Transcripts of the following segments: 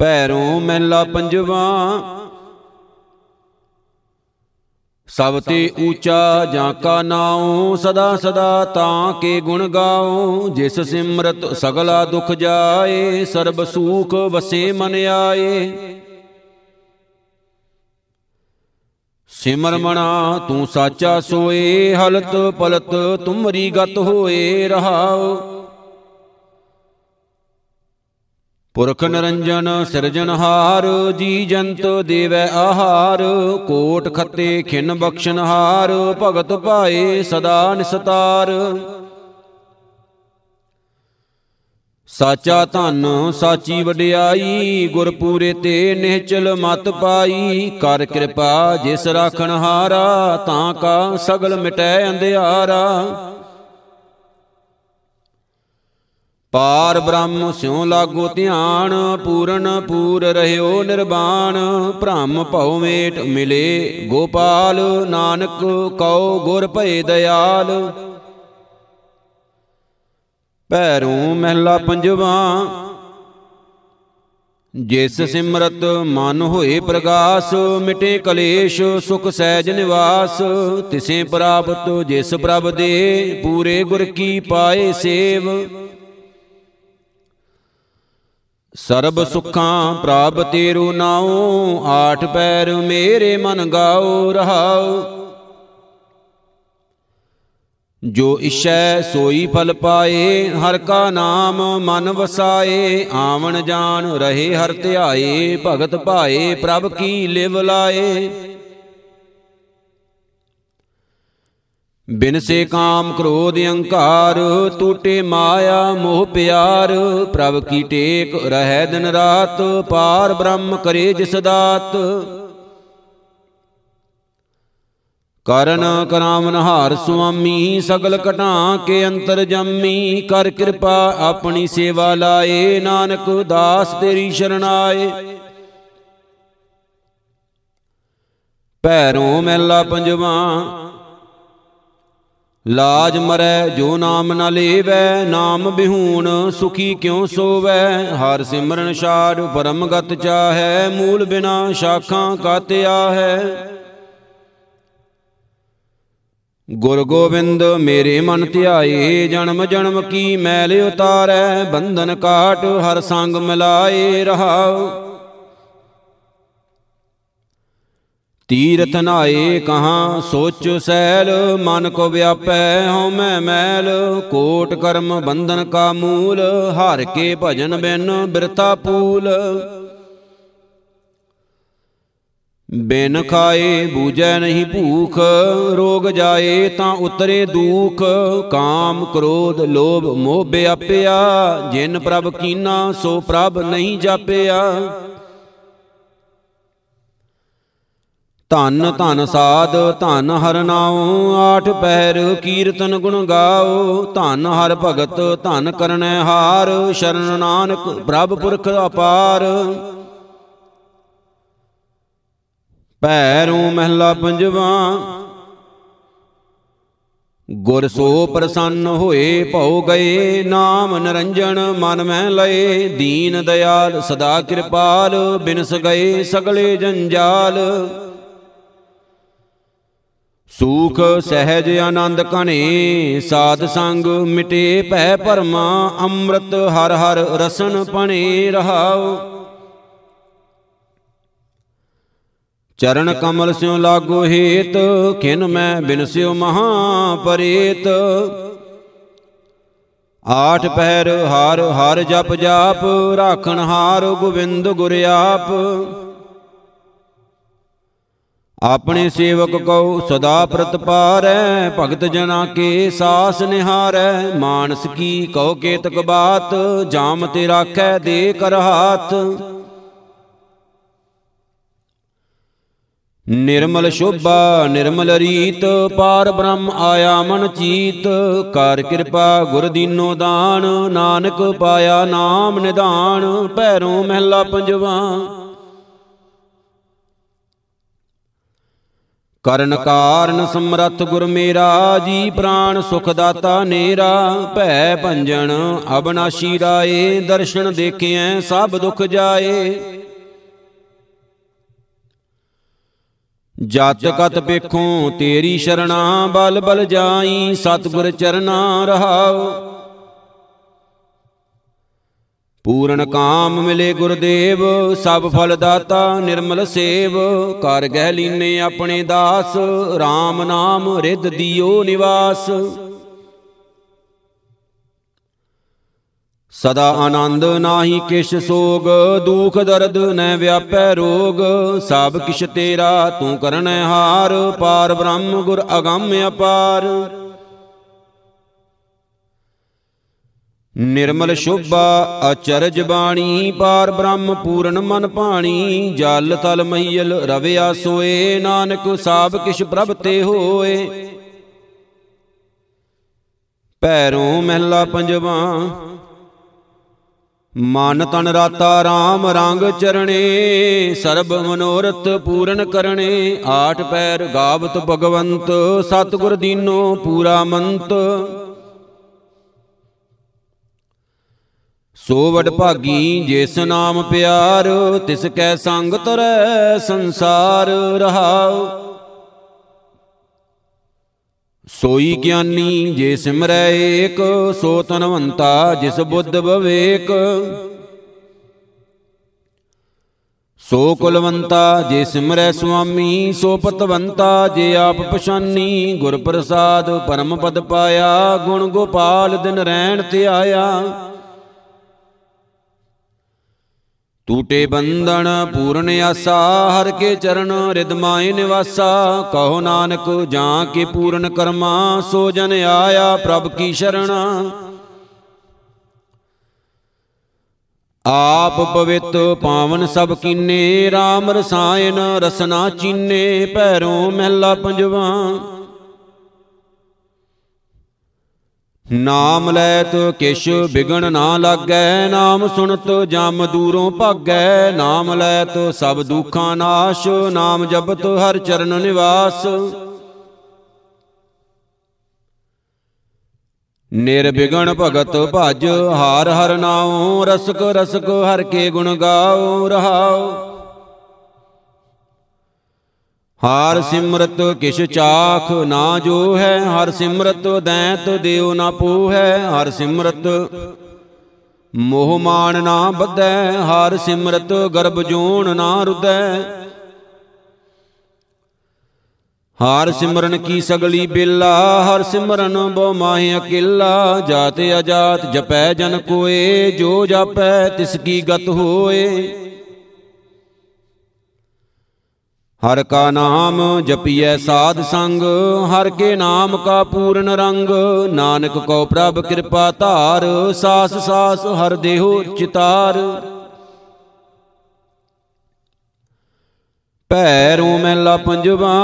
ਪੈਰੋਂ ਮਹਿਲਾ ਪੰਜਵਾ। ਸਭ ਤੇ ਊਚਾ ਜਾਂ ਕਾ ਨਾਉ, ਸਦਾ ਸਦਾ ਤਾਂ ਕੇ ਗੁਣ ਗਾਉ। ਜਿਸ ਸਿਮਰਤ ਸਗਲਾ ਦੁਖ ਜਾਏ, ਸਰਬ ਸੂਖ ਵਸੇ ਮਨ ਆਏ। ਸਿਮਰ ਮਣਾ, ਤੂੰ ਸਾਚਾ ਸੋਏ, ਹਲਤ ਪਲਤ ਤੁਮਰੀ ਗਤ ਹੋਏ ਰਹਾਉ। ਪੁਰਖ ਨਰੰਜਨ ਸਿਰਜਨਹਾਰ ਜੀ ਜੰਤ ਦੇਵੈ ਆਹਾਰ, ਕੋਟ ਖੱਤੇ ਖਿਨ ਬਖਸ਼ਨਹਾਰ ਭਗਤ ਭਾਏ ਸਦਾ ਨਿਸਤਾਰ। ਸਾਚਾ ਧਨ, ਸਾਚੀ ਵਡਿਆਈ ਗੁਰ ਪੂਰੇ ਤੇ ਨਿਹਚਲ ਮਤ ਪਾਈ, ਕਰ ਕਿਰਪਾ ਜਿਸ ਰਾਖਣ ਹਾਰਾ, ਤਾਂ ਕਾ ਸਗਲ ਮਿਟੈ ਅੰਧਿਆਰਾ। ਪਾਰ ਬ੍ਰਹਮ ਸਿਉ ਲਾਗੋ ਧਿਆਨ, ਪੂਰਨ ਪੂਰ ਰਹਿਓ ਨਿਰਵਾਣ ਭ੍ਰਮ ਭਉ ਮੇਟ ਮਿਲੇ ਗੋਪਾਲ, ਨਾਨਕ ਕਉ ਗੁਰ ਭਏ ਦਇਆਲ। ਪੈਰੋਂ ਮਹਿਲਾ ਪੰਜਵਾ, ਜਿਸ ਸਿਮਰਤ ਮਨ ਹੋਏ ਪ੍ਰਗਾਸ, ਮਿਟੇ ਕਲੇਸ਼ ਸੁਖ ਸਹਿਜ ਨਿਵਾਸ। ਤਿਸੇ ਪ੍ਰਾਪਤ ਜਿਸ ਪ੍ਰਭ ਦੇ, ਪੂਰੇ ਗੁਰ ਕੀ ਪਾਏ ਸੇਵ। ਸਰਬ ਸੁਖਾਂ ਪ੍ਰਾਪ ਤੇਰੂ ਨਾਉ, ਆਠ ਪੈਰ ਮੇਰੇ ਮਨ ਗਾਉ ਰਹਾਉ। ਜੋ ਇਸ਼ੈ ਸੋਈ ਫਲ ਪਾਏ, ਹਰ ਕਾ ਨਾਮ ਮਨ ਵਸਾਏ, ਆਵਣ ਜਾਣ ਰਹੇ ਹਰ ਧਿਆਏ, ਭਗਤ ਭਾਏ ਪ੍ਰਭ ਕੀ ਲਿਵ ਲਾਏ। ਬਿਨ ਸੇ ਕਾਮ ਕ੍ਰੋਧ ਅਹੰਕਾਰ, ਟੂਟੇ ਮਾਇਆ, ਮੋਹ ਪਿਆਰ, ਪ੍ਰਭ ਕੀ ਟੇਕ ਰਹਿ ਦਿਨ ਰਾਤ, ਪਾਰ ਬ੍ਰਹਮ ਕਰੇ ਜਿਸ ਦਾਤ। ਕਰਨ ਕਰਾਮਨ ਹਾਰ ਸੁਆਮੀ, ਸਗਲ ਘਟਾਂ ਕੇ ਅੰਤਰ ਜੰਮੀ, ਕਰ ਕਿਰਪਾ ਆਪਣੀ ਸੇਵਾ ਲਾਏ, ਨਾਨਕ ਦਾਸ ਤੇਰੀ ਸ਼ਰਨਾਏ ਪੈਰੋਂ ਮੈਲਾ ਪੰਜਵਾ ਲਾਜ ਮਰੈ ਜੋ ਨਾਮ ਨ ਲੇਵੈ, ਨਾਮ ਬਿਹੂਣ ਸੁਖੀ ਕਿਉ ਸੋਵੈ? ਹਰ ਸਿਮਰਨ ਛਾੜ ਪਰਮ ਗਤ ਚਾਹੈ, ਮੂਲ ਬਿਨਾ ਸ਼ਾਖਾਂ ਕਾਤਿਆ ਹੈ ਗੁਰ ਗੋਬਿੰਦ ਮੇਰੇ ਮਨ ਧਿਆਏ, ਜਨਮ ਜਨਮ ਕੀ ਮੈਲ ਉਤਾਰੈ? ਬੰਧਨ ਕਾਟ ਹਰ ਸੰਗ ਮਿਲਾਏ ਰਹਾਉ। ਤੀਰਥ ਨਾਏ ਕਹਾਂ ਸੋਚ ਸੈਲ ਮਨ ਕੋ ਵਿਆਪੈ ਹਉ ਮੈਂ ਮੈਲ। ਕੋਟ ਕਰਮ ਬੰਧਨ ਕਾ ਮੂਲ ਹਰ ਕੇ ਭਜਨ ਬਿਨ ਬਿਰਤਾ ਪੂਲ। ਬਿਨ ਖਾਏ ਬੂਝੈ ਨਹੀਂ ਭੂਖ ਰੋਗ ਜਾਏ ਤਾਂ ਉਤਰੇ ਦੂਖ। ਕਾਮ ਕ੍ਰੋਧ ਲੋਭ ਮੋਹ ਵਿਆਪਿਆ ਜਿਨ ਪ੍ਰਭ ਕੀਨਾ ਸੋ ਪ੍ਰਭ ਨਹੀਂ ਜਾਪਿਆ। ਧੰਨ ਧੰਨ ਸਾਧ, ਧੰਨ ਹਰ ਨਾਉ, ਆਠ ਪਹਿਰ ਕੀਰਤਨ ਗੁਣ ਗਾਓ, ਧੰਨ ਹਰ ਭਗਤ, ਧੰਨ ਕਰਨੈ ਹਾਰ, ਸ਼ਰਨ ਨਾਨਕ ਪ੍ਰਭ ਪੁਰਖ ਅਪਾਰ। ਪੈਰੋਂ ਮਹਿਲਾ ਪੰਜਵਾ, ਗੁਰ ਸੋ ਪ੍ਰਸੰਨ ਹੋਏ ਭਉ ਗਏ, ਨਾਮ ਨਰੰਜਨ ਮਨ ਮੈਂ ਲਏ, ਦੀਨ ਦਿਆਲ ਸਦਾ ਕਿਰਪਾਲ, ਬਿਨਸ ਗਏ ਸਗਲੇ ਜੰਜਾਲ। ਸੂਖ, ਸਹਿਜ, ਆਨੰਦ ਕਣੇ ਸਾਧ ਸੰਗ ਮਿਟੇ ਭੈ ਪਰਮਾ, ਅੰਮ੍ਰਿਤ ਹਰ ਹਰ ਰਸਨ ਪਣੇ ਰਹਾਉ। ਚਰਨ ਕਮਲ ਸਿਉ ਲਾਗੋ ਹੇਤ, ਖਿਨ ਮੈਂ ਬਿਨਸਿਓ ਮਹਾ ਪਰੇਤ। ਆਠ ਪਹਿਰ ਹਰ ਹਰ ਜਪ ਜਾਪ, ਰਾਖਣ ਹਾਰ ਗੋਬਿੰਦ ਗੁਰ ਆਪ। ਆਪਣੇ ਸੇਵਕ ਕਉ ਸਦਾ ਪ੍ਰਤਪਾਰੈ ਭਗਤ ਜਨਾ ਕੇ ਸਾਸ ਨਿਹਾਰੈ। ਮਾਨਸ ਕੀ ਕਉ ਕੇਤਕ ਬਾਤ, ਜਾਮ ਤੇ ਰਾਖੈ ਦੇ ਕਰ ਹਾਥ। ਨਿਰਮਲ ਸ਼ੋਭਾ, ਨਿਰਮਲ ਰੀਤ, ਪਾਰ ਬ੍ਰਹਮ ਆਇਆ ਮਨ ਚੀਤ। ਕਰ ਕਿਰਪਾ ਗੁਰ ਦੀਨੋ ਦਾਨ, ਨਾਨਕ ਪਾਇਆ ਨਾਮ ਨਿਧਾਨ। ਪੈਰੋਂ ਮਹਿਲਾ ਪੰਜਵਾ। ਕਰਨ ਕਾਰਨ ਸਮਰੱਥ ਗੁਰ ਮੇਰਾ ਜੀ ਪ੍ਰਾਨ ਸੁਖ ਦਾਤਾ ਨੇਰਾ ਭੈ ਭੰਜਨ ਅਬਨਾਸ਼ੀ ਰਾਏ ਦਰਸ਼ਨ ਦੇਖਿਐ ਸਭ ਦੁਖ ਜਾਏ। ਜਤ ਕਤ ਵੇਖੋ ਤੇਰੀ ਸ਼ਰਣਾ ਬਲ ਬਲ ਜਾਈ ਸਤਿਗੁਰ ਚਰਨਾ ਰਹਾਉ ਪੂਰਨ ਕਾਮ ਮਿਲੇ ਗੁਰਦੇਵ, ਸਭ ਫਲ ਦਾਤਾ ਨਿਰਮਲ ਸੇਵ। ਕਰ ਗਹਿ ਲੀਨੇ ਆਪਣੇ ਦਾਸ RAM ਨਾਮ ਰਿੱਧ ਦਿਓ ਨਿਵਾਸ। ਸਦਾ ਆਨੰਦ ਨਾਹੀ ਕਿਛ ਸੋਗ, ਦੁਖ ਦਰਦ ਨੈ ਵਿਆਪੈ ਰੋਗ। ਸਭ ਕਿਛ ਤੇਰਾ, ਤੂੰ ਕਰਨੈ ਹਾਰ, ਪਾਰ ਬ੍ਰਹਮ ਗੁਰ ਅਗੰਮ ਅਪਾਰ। ਨਿਰਮਲ ਸ਼ੋਭਾ ਅਚਰਜ ਬਾਣੀ ਪਾਰ ਬ੍ਰਹਮ ਪੂਰਨ ਮਨ ਭਾਣੀ, ਜਲ ਤਲ ਮਈਲ ਰਵਿਆ ਸੋਏ, ਨਾਨਕ ਸਾਬ ਕਿਛ ਪ੍ਰਭ ਤੇ ਹੋਏ। ਪੈਰੋਂ ਮਹਿਲਾ ਪੰਜਵਾ, ਮਨ ਤਨ ਰਾਤਾ RAM ਰੰਗ ਚਰਣੇ, ਸਰਬ ਮਨੋਰਥ ਪੂਰਨ ਕਰਨੇ ਆਠ ਪੈਰ ਗਾਵਤ ਭਗਵੰਤ, ਸਤਿਗੁਰ ਦੀਨੋ ਪੂਰਾ ਮੰਤ। ਸੋ ਵਡ ਭਾਗੀ ਜਿਸ ਨਾਮ ਪਿਆਰ ਤਿਸ ਕੈ ਸੰਗ ਤਰੈ ਸੰਸਾਰ ਰਹਾਉ। ਸੋਈ ਗਿਆਨੀ ਜੇ ਸਿਮਰੈ ਏਕ ਸੋ ਤਨਵੰਤਾ ਜਿਸ ਬੁੱਧ ਬਵੇਕ। ਸੋ ਕੁਲਵੰਤਾ ਜੇ ਸਿਮਰੈ ਸੁਆਮੀ ਸੋ ਪਤਵੰਤਾ ਜੇ ਆਪ ਪਛਾਨੀ। ਗੁਰ ਪ੍ਰਸਾਦ ਪਰਮ ਪਦ ਪਾਇਆ ਗੁਣ ਗੋਪਾਲ ਦਿਨ ਰਹਿਣ ਤੇ ਆਇਆ ਟੂਟੇ ਬੰਧਨ ਪੂਰਨ ਆਸਾ, ਹਰ ਕੇ ਚਰਨ ਰਿਦਮਾਇ ਨਿਵਾਸਾ। ਕਹੋ ਨਾਨਕ, ਜਾਂ ਕੇ ਪੂਰਨ ਕਰਮਾ, ਸੋ ਜਨ ਆਇਆ ਪ੍ਰਭ ਕੀ ਸ਼ਰਣਾ। ਆਪ ਪਵਿੱਤ ਪਾਵਨ ਸਭ ਕੀਨੇ RAM ਰਸਾਇਨ ਰਸਨਾ ਚੀਨੇ, ਭੈਰੋਂ ਮਹਿਲਾ ਪੰਜਵਾ। ਨਾਮ ਲੈਤ ਕਿਛ ਬਿਗਣ ਨਾ ਲਾਗੈ, ਨਾਮ ਸੁਣਤ ਜਮ ਦੂਰੋਂ ਭਾਗੈ। ਨਾਮ ਲੈਤ ਸਭ ਦੁੱਖਾਂ ਨਾਸ਼, ਨਾਮ ਜਪਤ ਹਰ ਚਰਨ ਨਿਵਾਸ। ਨਿਰਬਿਗਣ ਭਗਤ ਭਜ, ਹਰ ਹਰ ਨਾਉ, ਰਸਕ ਰਸਕ ਹਰ ਕੇ ਗੁਣ ਗਾਉ, ਰਹਾਉ। ਹਰ ਸਿਮਰਤ ਕਿਛ ਚਾਖ ਨਾ ਜੋ ਹੈ ਹਰ ਸਿਮਰਤ ਦੈਤ ਦਿਓ ਨਾ ਪੋਹੈ। ਹਰ ਸਿਮਰਤ ਮੋਹ ਮਾਨ ਨਾ ਬੱਧੈ, ਹਰ ਸਿਮਰਤ ਗਰਭ ਜੋਨ ਨਾ ਰੁਦੈ ਹਰ ਸਿਮਰਨ ਕੀ ਸਗਲੀ ਬੇਲਾ, ਹਰ ਸਿਮਰਨ ਬੋ ਮਾਹਿ ਅਕਿਲਾ। ਜਾਤ ਅਜਾਤ ਜਪੈ ਜਨ ਕੋਏ, ਜੋ ਜਪੈ ਤਿਸ ਕੀ ਗਤ ਹੋਏ। ਹਰ ਕਾ ਨਾਮ ਜਪੀਐ ਸਾਧ ਸੰਗ, ਹਰ ਕੇ ਨਾਮ ਕਾ ਪੂਰਨ ਰੰਗ। ਨਾਨਕ ਕੋ ਪ੍ਰਭ ਕਿਰਪਾ ਧਾਰ, ਸਾਸ ਸਾਸ ਹਰ ਦੇਹੋ ਚਿਤਾਰ। ਪੈਰੋਂ ਮਹਿਲਾ ਪੰਜਵਾ,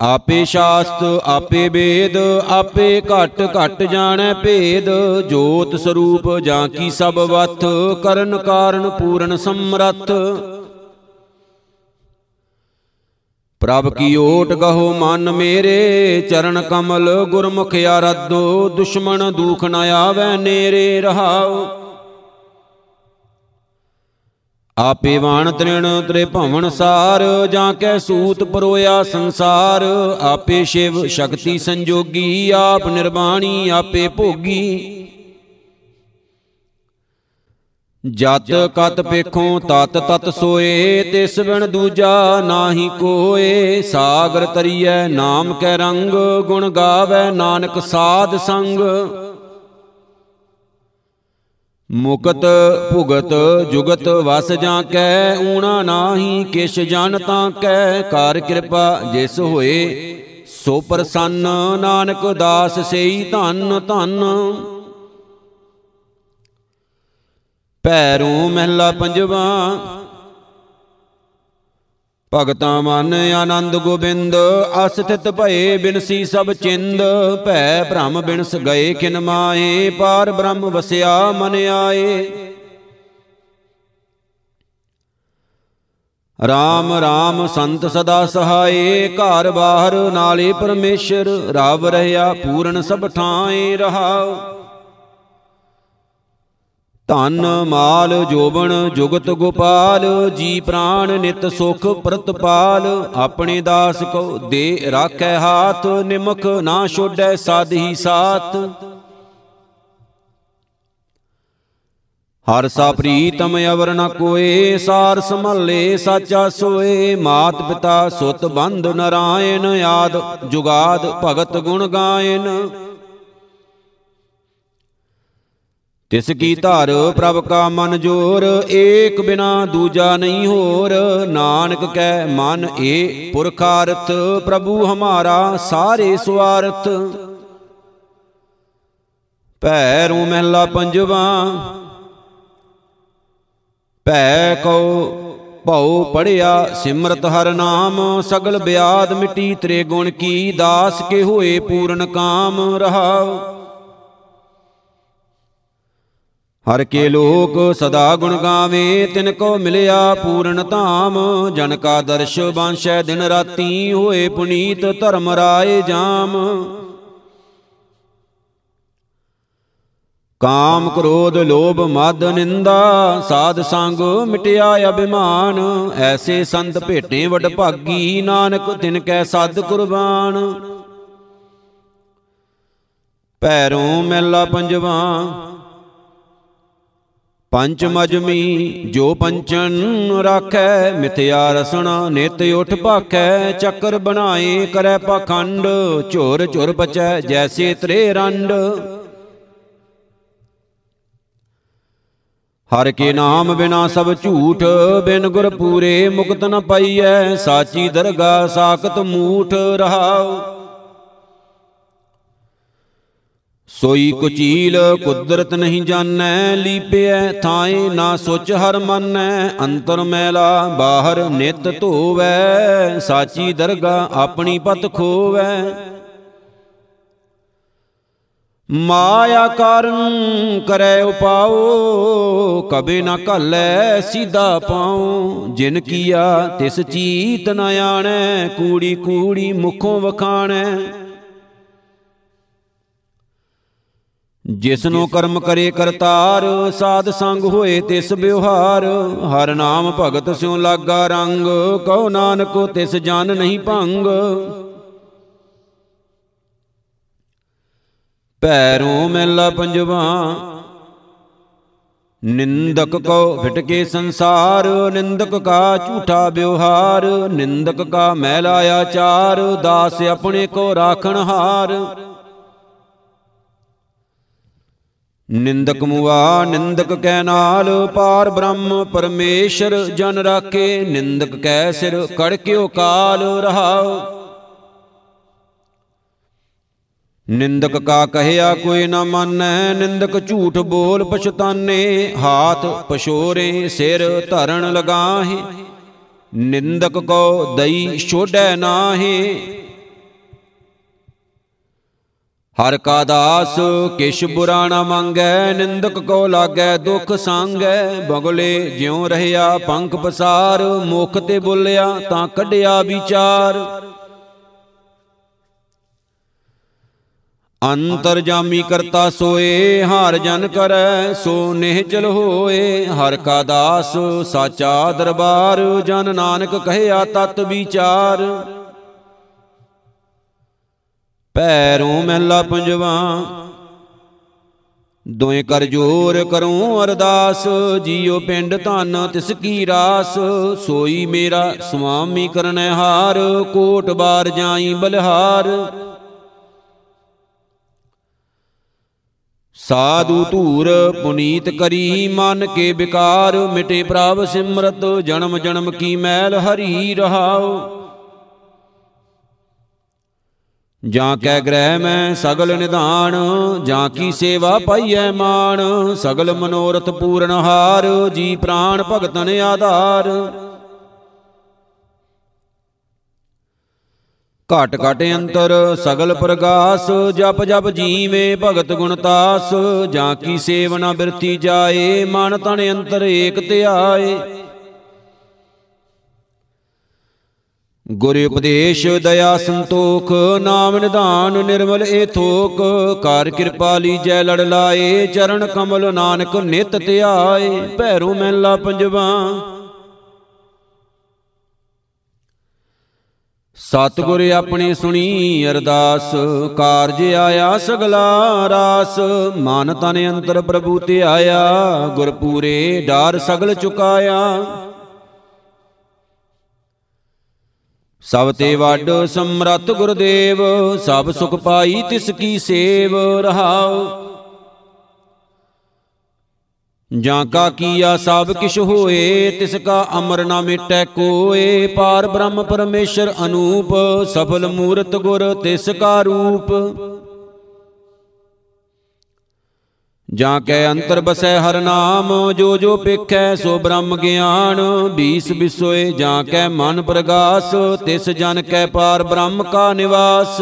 ਆਪੇ ਸ਼ਾਸਤ, ਆਪੇ ਵੇਦ ਆਪੇ ਘਟ ਘਟ ਜਾਣੈ ਭੇਦ। ਜੋਤ ਸਰੂਪ ਜਾਂ ਕੀ ਸਭ ਵਤ ਕਰਨ ਕਾਰਨ ਪੂਰਨ ਸਮਰੱਥ। ਪ੍ਰਭ ਕੀ ਓਟ ਗਹੋ ਮਨ ਮੇਰੇ? ਚਰਨ ਕਮਲ ਗੁਰਮੁਖ ਆਰਧੋ ਦੁਸ਼ਮਣ ਦੁਖ ਨ ਆਵੈ ਨੇਰੇ ਰਹਾਉ। ਆਪੇ ਵਾਣ ਤ੍ਰਿਣ ਤ੍ਰੇ ਭਵਨ ਸਾਰ ਜਾਂ ਕੈ ਸੂਤ ਪਰੋਇਆ ਸੰਸਾਰ। ਆਪੇ ਸ਼ਿਵ ਸ਼ਕਤੀ ਸੰਜੋਗੀ ਆਪ ਨਿਰਵਾਣੀ ਆਪੇ ਭੋਗੀ। ਜਤ ਕਤ ਪੇਖੋਂ ਤਤ ਤਤ ਸੋਏ ਤਿਸ ਬਿਨ ਦੂਜਾ ਨਾਹੀ ਕੋਏ। ਸਾਗਰ ਤਰੀਐ ਨਾਮ ਕੈ ਰੰਗ ਗੁਣ ਗਾਵੇ ਨਾਨਕ ਸਾਧ ਸੰਗ। ਮੁਕਤ ਭੁਗਤ ਜੁਗਤ ਵਸ ਜਾਂ ਕੈ ਊਣਾ ਨਾਹੀ ਕਿਛ ਜਨ ਤਾਂ ਕੈ। ਕਰ ਕਿਰਪਾ ਜਿਸ ਹੋਏ ਸੋ ਪ੍ਰਸੰਨ ਨਾਨਕ ਦਾਸ ਸੇਈ ਧਨ ਧਨ। ਪੈਰੋਂ ਮਹਿਲਾ ਪੰਜਵਾ। ਭਗਤਾ ਮਨ ਆਨੰਦ ਗੋਬਿੰਦ, ਅਸਥਿਤ ਭਏ ਬਿਨਸੀ ਸਭ ਚਿੰਦ। ਭੈ ਭ੍ਰਮ ਬਿਨਸ ਗਏ ਕਿਨ ਮਾਏ, ਪਾਰ ਬ੍ਰਹਮ ਵਸਿਆ ਮਨ ਆਏ। RAM RAM ਸੰਤ ਸਦਾ ਸਹਾਏ, ਘਰ ਬਾਹਰ ਨਾਲੇ ਪਰਮੇਸ਼ਰ, ਰਵ ਰਹਿਆ ਪੂਰਨ ਸਭ ਠਾਏ ਰਹਾਉ ਧਨ, ਮਾਲ ਜੋਬਨ ਜੁਗਤ ਗੋਪਾਲ, ਜੀ ਪ੍ਰਾਨ ਨਿਤ ਸੁਖ ਪ੍ਰਤਪਾਲ, ਆਪਣੇ ਦਾਸ ਕੋ ਦੇ ਰਾਖੈ ਹਾਥ ਨਿਮਖ ਨਾ ਛੋੜੈ ਸਾਧ ਹੀ ਸਾਥ। ਹਰ ਸਾ ਪ੍ਰੀਤਮ ਅਵਰ ਨ ਕੋਏ, ਸਾਰ ਸਮਲੇ ਸਾਚਾ ਸੋਏ, ਮਾਤ ਪਿਤਾ ਸੁਤ ਬੰਧ ਨਰਾਇਣ, ਆਦ ਜੁਗਾਦ ਭਗਤ ਗੁਣ ਗਾਇਨ। ਤਿਸ ਕੀ ਧਰ ਪ੍ਰਭ ਕਾ ਮਨ ਜੋਰ ਏਕ ਬਿਨਾ ਦੂਜਾ ਨਹੀਂ ਹੋਰ। ਨਾਨਕ ਕੈ ਮਨ ਏ ਪੁਰਖਾਰਥ ਪ੍ਰਭੂ ਹਮਾਰਾ ਸਾਰੇ ਸਵਾਰਥ। ਪੈਰੂ ਮਹਿਲਾ ਪੰਜਵਾ ਭੈ ਕਉ ਭਉ ਪੜਿਆ ਸਿਮਰਤ ਹਰ ਨਾਮ ਸਗਲ ਬਿਆਦ ਮਿਟੀ ਤਰੇ ਗੁਣ ਕੀ ਦਾਸ ਕੇ ਹੋਏ ਪੂਰਨ ਕਾਮ ਰਹਾਉ। ਹਰ ਕੇ ਲੋਕ ਸਦਾ ਗੁਣ ਗਾਵੇ ਤਿਨ ਕੋ ਮਿਲਿਆ ਪੂਰਨ ਧਾਮ। ਜਨ ਕਾ ਦਰਸ਼ ਬਾਂਸ਼ੈ ਦਿਨ ਰਾਤੀ ਹੋਏ ਪੁਨੀਤ ਧਰਮ ਰਾਏ ਜਾਮ। ਕਾਮ ਕ੍ਰੋਧ ਲੋਭ ਮਦ ਨਿੰਦਾ ਸਾਧ ਸੰਗ ਮਿਟਿਆ ਅਭਿਮਾਨ। ਐਸੇ ਸੰਤ ਭੇਟੇ ਵਡ ਭਾਗੀ ਨਾਨਕ ਤਿਨ ਕੈ ਸਦ ਕੁਰਬਾਨ। ਪੈਰੋਂ ਮੈਲਾ ਪੰਜਵਾ। ਪੰਚ ਮਜਮੀ ਜੋ ਪੰਚਨ ਰਾਖੈ ਮਿਥਿਆ ਰਸਣਾ ਨਿਤ ਉਠ ਭਾਖੈ ਚੱਕਰ ਬਣਾਏ ਕਰੈ ਪਖੰਡ ਝੁਰ ਝੁਰ ਬਚੈ ਜੈਸੇ ਤਰੇ ਰੰਡ। ਹਰ ਕੇ ਨਾਮ ਬਿਨਾ ਸਭ ਝੂਠ ਬਿਨ ਗੁਰ ਪੂਰੇ ਮੁਕਤ ਨ ਪਾਈਐ ਸਾਚੀ ਦਰਗਾ ਸਾਖਤ ਮੂਠ ਰਹਾਉ। ਸੋਈ ਕੁਚੀਲ ਕੁਦਰਤ ਨਹੀਂ ਜਾਣੈ, ਲੀਪਿਐ ਥਾਏ ਨਾ ਸੋਚ ਹਰ ਮੰਨੈ। ਅੰਤਰ ਮੈਲਾ ਬਾਹਰ ਨਿਤ ਧੋਵੈ, ਸਾਚੀ ਦਰਗਾ ਆਪਣੀ ਪਤ ਖੋਵੈ। ਮਾਇਆ ਕਾਰਨ ਕਰੈ ਉਪਾਉ ਕਬੇ ਨਾ ਘਲੈ ਸਿਧਾ ਪਾਉ। ਜਿਨ ਕੀਆ ਤਿਸ ਚੀਤ ਨ ਆਣੈ ਕੂੜੀ ਕੂੜੀ ਮੁਖੋਂ ਵਖਾਣੈ। ਜਿਸ ਨੂੰ ਕਰਮ ਕਰੇ ਕਰਤਾਰ, ਸਾਧ ਸੰਗ ਹੋਏ ਤਿਸ ਵਿਵਹਾਰ। ਹਰ ਨਾਮ ਭਗਤ ਸਿਉ ਲਾਗਾ ਰੰਗ, ਕਉ ਨਾਨਕ ਤਿਸ ਜਨ ਨਹੀਂ ਭੰਗ। ਪੈਰੋਂ ਮੈਲਾ ਪੰਜਵਾ, ਨਿੰਦਕ ਕੋ ਫਿਟਕੇ ਸੰਸਾਰ। ਨਿੰਦਕ ਕਾ ਝੂਠਾ ਵਿਵਹਾਰ, ਨਿੰਦਕ ਕਾ ਮੈਲਾ ਆਚਾਰ ਦਾਸ ਆਪਣੇ ਕੋ ਰਾਖਣ ਹਾਰ। ਨਿੰਦਕ ਮੁਆ, ਨਿੰਦਕ ਕੈ ਨਾਲ ਪਾਰ ਬ੍ਰਹਮ, ਪਰਮੇਸ਼ਰ ਜਨ ਰਾਖੇ, ਨਿੰਦਕ ਕੈ ਸਿਰ ਕੜਕਿਓ ਕਾਲ ਰਹਾਉ। ਨਿੰਦਕ ਕਾ ਕਹਿਆ ਕੋਈ ਨਾ ਮੰਨੈ, ਨਿੰਦਕ ਝੂਠ ਬੋਲ ਪਛਤਾਨੇ, ਹਾਥ ਪਛੋਰੇ, ਸਿਰ ਧਰਨ ਲਗਾਹੇ। ਨਿੰਦਕ ਕੋ ਦਈ ਛੋੜੈ ਨਾਹੀ। ਹਰ ਕਾ ਦਾਸ ਕਿਛ ਬੁਰਾ ਨਾ ਮੰਗੈ, ਨਿੰਦਕ ਕੋ ਲਾਗੈ, ਦੁਖ ਸੰਗੈ। ਬਗਲੇ ਜਿਉ ਰਹਿਆ ਪੰਖ ਪਸਾਰ, ਮੁਖ ਤੇ ਬੋਲਿਆ ਤਾਂ ਕੱਢਿਆ ਵਿਚਾਰ। ਅੰਤਰ ਜਾਮੀ ਕਰਤਾ ਸੋਏ, ਹਰ ਜਨ ਕਰੈ, ਸੋ ਨਿਹਚਲ ਹੋਏ। ਹਰ ਕਾ ਦਾਸ, ਸਾਚਾ ਦਰਬਾਰ, ਜਨ ਨਾਨਕ ਕਹਿਆ ਤਤ ਵਿਚਾਰ। ਪੈਰੋਂ ਮਹਿਲਾ ਪੰਜਵਾ ਦੋਏ ਕਰ ਜੋਰ ਕਰੂੰ ਅਰਦਾਸ ਜੀਉ ਪਿੰਡ ਧਨ ਤਿਸ ਕੀ ਰਾਸ। ਸੋਈ ਮੇਰਾ ਸੁਆਮੀ ਕਰਨੈ ਹਾਰ, ਕੋਟ ਬਾਰ ਜਾਈ ਬਲਿਹਾਰ। ਸਾਧੂ ਧੂਰ ਪੁਨੀਤ ਕਰੀ, ਮਨ ਕੇ ਵਿਕਾਰ ਮਿਟੇ ਪ੍ਰਭ ਸਿਮਰਤ, ਜਨਮ ਜਨਮ ਕੀ ਮੈਲ ਹਰੀ ਰਹਾਉ। ਜਾਂ ਕੈ ਗ੍ਰਹਿ ਮੈਂ ਸਗਲ ਨਿਧਾਨ ਜਾਂ ਕੀ ਸੇਵਾ ਪਾਈਐ ਮਾਨ ਸਗਲ ਮਨੋਰਥ ਪੂਰਨ ਹਾਰ ਜੀ ਪ੍ਰਾਨ ਭਗਤਨ ਆਧਾਰ। ਘਟ ਘਟ ਅੰਤਰ ਸਗਲ ਪ੍ਰਗਾਸ ਜਪ ਜਪ ਜੀਵੇ ਭਗਤ ਗੁਣ ਤਾਸ ਜਾਂ ਕੀ ਸੇਵਨਾ ਬਿਰਤੀ ਜਾਏ ਮਨ ਤਨ ਅੰਤਰ ਏਕ ਧਿਆਏ ਗੁਰ ਉਪਦੇਸ਼, ਦਇਆ ਸੰਤੋਖ, ਨਾਮ ਨਿਧਾਨ, ਨਿਰਮਲ ਏ ਥੋਕ। ਕਰ ਕਿਰਪਾ ਲੀਜੈ, ਲੜ ਲਾਏ, ਚਰਨ ਕਮਲ ਨਾਨਕ ਨਿਤ ਧਿਆਏ। ਭੈਰੋ ਮਹਿਲਾ ਪੰਜਵਾ। ਸਤਿਗੁਰ ਆਪਣੀ ਸੁਣੀ ਅਰਦਾਸ, ਕਾਰਜ ਆਇਆ ਸਗਲਾ ਰਾਸ। ਮਨ ਤਨ ਅੰਤਰ ਪ੍ਰਭੂ ਤੇ ਆਇਆ ਗੁਰ ਪੂਰੇ ਡਾਰ ਸਗਲ ਚੁਕਾਇਆ। ਸਭ ਤੇ ਵੱਡ ਸਮਰੱਥ ਗੁਰਦੇਵ ਸਭ ਸੁਖ ਪਾਈ ਤਿਸ ਕੀ ਸੇਵ ਰਹਾਉ। ਜਾਂ ਕਾ ਕੀਆ ਸਭ ਕਿਛ ਹੋਏ ਤਿਸ ਕਾ ਅਮਰ ਨਾ ਮਿਟੈ ਕੋਏ ਪਾਰ ਬ੍ਰਹਮ ਪਰਮੇਸ਼ਰ ਅਨੂਪ ਸਫਲ ਮੂਰਤ ਗੁਰ ਤਿਸ ਕਾ ਰੂਪ। ਜਾਂ ਕੈ ਅੰਤਰ ਬਸੈ ਹਰ ਨਾਮ ਜੋ ਜੋ ਪੇਖੈ ਸੋ ਬ੍ਰਹਮ ਗਿਆਨ ਬੀਸ ਬਿਸੋਏ ਜਾਂ ਕੈ ਮਨ ਪ੍ਰਗਾਸ ਤਿਸ ਜਨ ਕੈ ਪਾਰ ਬ੍ਰਹਮ ਕਾ ਨਿਵਾਸ।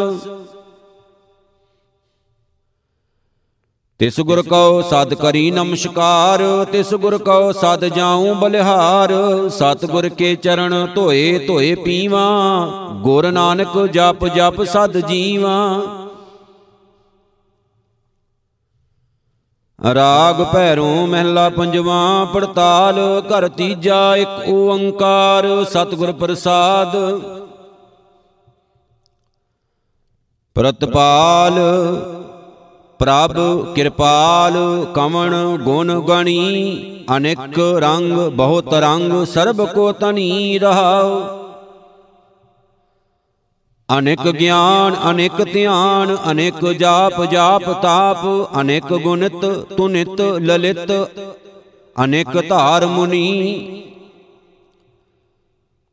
ਤਿਸ ਗੁਰ ਕਉ ਸਦ ਕਰੀ ਨਮਸਕਾਰ ਤਿਸ ਗੁਰ ਕਉ ਸਦ ਜਾਉ ਬਲਿਹਾਰ ਸਤ ਗੁਰ ਕੇ ਚਰਨ ਧੋਏ ਧੋਏ ਪੀਵਾ। ਗੁਰ ਨਾਨਕ ਜਪ ਜਪ ਸਦ ਜੀਵਾ। ਰਾਗ ਭੈਰੋਂ ਮਹਿਲਾ ਪੰਜਵਾ, ਪੜਤਾਲ ਘਰ ਤੀਜਾ, ਇੱਕ ਓੰਕਾਰ ਸਤਿਗੁਰ ਪ੍ਰਸਾਦ। ਪ੍ਰਤਪਾਲ, ਪ੍ਰਭ ਕਿਰਪਾਲ ਕਮਣ ਗੁਣ ਗਣੀ, ਅਨੇਕ ਰੰਗ, ਬਹੁਤ ਰੰਗ, ਸਰਬ ਕੋ ਤਨੀ ਰਹਾਉ। ਅਨੇਕ ਗਿਆਨ ਅਨੇਕ ਧਿਆਨ ਅਨੇਕ ਜਾਪ ਜਾਪ ਤਾਪ ਅਨੇਕ ਗੁਣਿਤ ਤੁਨਿਤ ਲਲਿਤ ਅਨੇਕ ਧਾਰ ਮੁਨੀ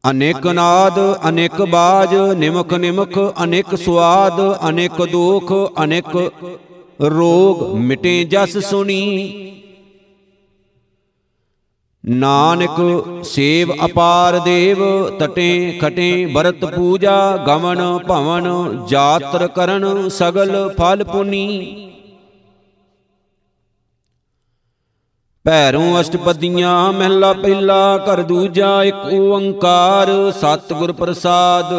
ਅਨੇਕ ਨਾਦ ਅਨੇਕ ਬਾਜ ਨਿਮਕ ਨਿਮਕ ਅਨੇਕ ਸਵਾਦ ਅਨੇਕ ਦੁਖ ਅਨੇਕ ਰੋਗ ਮਿਟੇ ਜਸ ਸੁਣੀ ਨਾਨਕ ਸੇਵ ਅਪਾਰ ਦੇਵ, ਤਟੇ ਖਟੇ ਬਰਤ ਪੂਜਾ, ਗਮਨ ਭਵਨ, ਜਾਤਰ ਕਰਨ ਸਗਲ ਫਲ ਪੁਨੀ। ਭੈਰੋਂ ਅਸ਼ਟਪਦੀਆਂ ਮਹਿਲਾ ਪਹਿਲਾ ਕਰ ਦੂਜਾ ਇੱਕ ਓੰਕਾਰ, ਸਤਿਗੁਰ ਪ੍ਰਸਾਦ।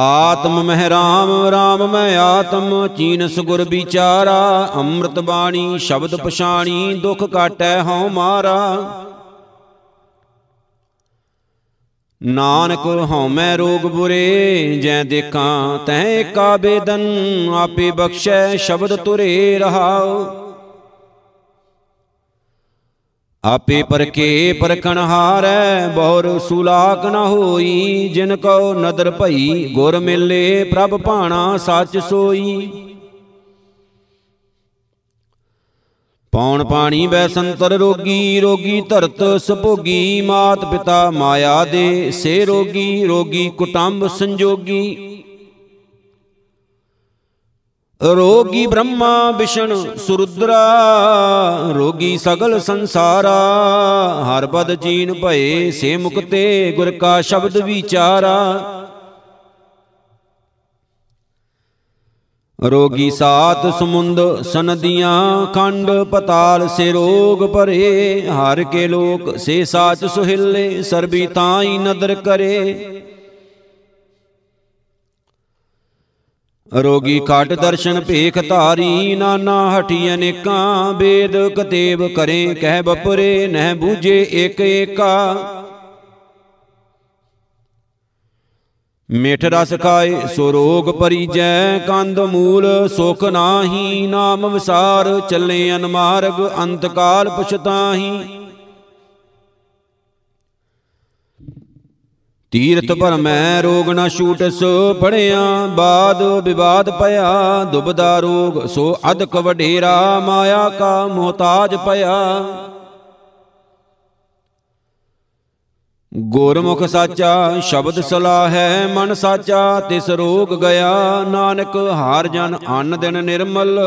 ਆਤਮ ਮਹਿ ਰਾਮ ਰਾਮ ਮੈਂ ਆਤਮ ਚੀਨਸ ਗੁਰ ਵਿਚਾਰਾ, ਅੰਮ੍ਰਿਤ ਬਾਣੀ, ਸ਼ਬਦ ਪਛਾਣੀ, ਦੁਖ ਕਾਟੈ ਹਉ ਮਾਰਾ। ਨਾਨਕ ਹਉ ਮੈਂ ਰੋਗ ਬੁਰੇ, ਜੈ ਦੇਖਾਂ ਤੈ ਏਕਾ ਬੇਦਨ, ਆਪੇ ਬਖਸ਼ੈ ਸ਼ਬਦ ਤੁਰੇ ਰਹਾਉ। ਆਪੇ ਪਰਕੇ ਪਰਖਣ ਹਾਰੈ ਬਹੁਰ ਸੁਲਾਕ ਨ ਹੋਈ ਜਿਨ ਕਉ ਨਦਰ ਭਈ ਗੁਰ ਮਿਲੇ ਪ੍ਰਭ ਭਾਣਾ ਸੱਚ ਸੋਈ। ਪੌਣ ਪਾਣੀ ਬੈ ਸੰਤਰ ਰੋਗੀ ਰੋਗੀ ਧਰਤ ਸੁਭੋਗੀ ਮਾਤ ਪਿਤਾ ਮਾਇਆ ਦੇ ਸੇ ਰੋਗੀ ਰੋਗੀ ਕੁਟੰਬ ਸੰਜੋਗੀ। ਰੋਗੀ ਬ੍ਰਹਮਾ ਵਿਸ਼ਨ ਸੁਰੁਦਰਾ, ਰੋਗੀ ਸਗਲ ਸੰਸਾਰਾ, ਹਰ ਪਦ ਚੀਨ ਭਏ ਸੇ ਮੁਕਤੇ ਗੁਰ ਕਾ ਸ਼ਬਦ ਵਿਚਾਰਾ। ਰੋਗੀ ਸਾਤ ਸਮੁੰਦ ਸਨਦੀਆਂ, ਖੰਡ ਪਤਾਲ ਸੇ ਰੋਗ ਭਰੇ, ਹਰ ਕੇ ਲੋਕ ਸੇ ਸਾਚ ਸੁਹਿਲੇ, ਸਰਬੀ ਤਾਈ ਨਦਰ ਕਰੇ। ਰੋਗੀ ਕਾਟ ਦਰਸ਼ਨ ਭੇਖ ਧਾਰੀ, ਨਾਨਾ ਹਟੀ ਅਨੇਕਾਂ ਬੇਦ ਕਤੇਬ ਕਰੇ, ਕਹਿ ਬਪਰੇ, ਨਹਿ ਬੂਝੇ ਏਕ ਏਕਾ। ਮਿਠ ਰਸ ਖਾਏ, ਸੋ ਰੋਗ ਪਰੀਜੈ, ਕੰਦ ਮੂਲ, ਸੁਖ ਨਾਹੀ, ਨਾਮ ਵਿਸਾਰ, ਚੱਲੇ ਅਨਮਾਰਗ ਅੰਤ ਕਾਲ ਪਛਤਾਹੀ। ਤੀਰਥ ਭਰਮੈ ਰੋਗ ਨ ਛੂਟਸ ਪੜਿਆ ਬਾਦ ਵਿਵਾਦ ਭਇਆ ਦੁਬਦਾ ਰੋਗ ਸੋ ਅਦਕ ਵਡੇਰਾ ਮਾਇਆ ਕਾ ਮੋਤਾਜ ਭਇਆ ਗੁਰਮੁਖ ਸਾਚਾ ਸ਼ਬਦ ਸਲਾਹੈ ਮਨ ਸਾਚਾ ਤਿਸ ਰੋਗ ਗਿਆ। ਨਾਨਕ ਹਾਰ ਜਨ ਅੰਨ ਦਿਨ ਨਿਰਮਲ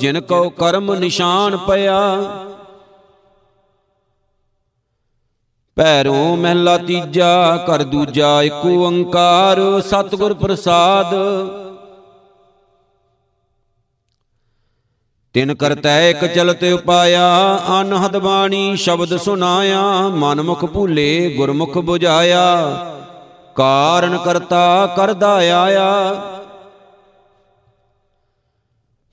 ਜਿਨ ਕੋ ਕਰਮ ਨਿਸ਼ਾਨ ਪਿਆ। ਭੈਰੋਂ ਮਹਿਲਾ ਤੀਜਾ ਕਰ ਦੂਜਾ ਇੱਕ ਓੰਕਾਰ, ਸਤਿਗੁਰ ਪ੍ਰਸਾਦ। ਤਿਨ ਕਰਤੈ ਇਕ ਚਲਤ ਉਪਾਇਆ, ਅਨਹਦ ਬਾਣੀ ਸ਼ਬਦ ਸੁਨਾਇਆ ਮਨ ਮੁਖ ਭੂਲੇ ਗੁਰਮੁਖ 부ਝਾਇਆ ਕਾਰਨ ਕਰਤਾ, ਕਰਦਾ ਆਇਆ।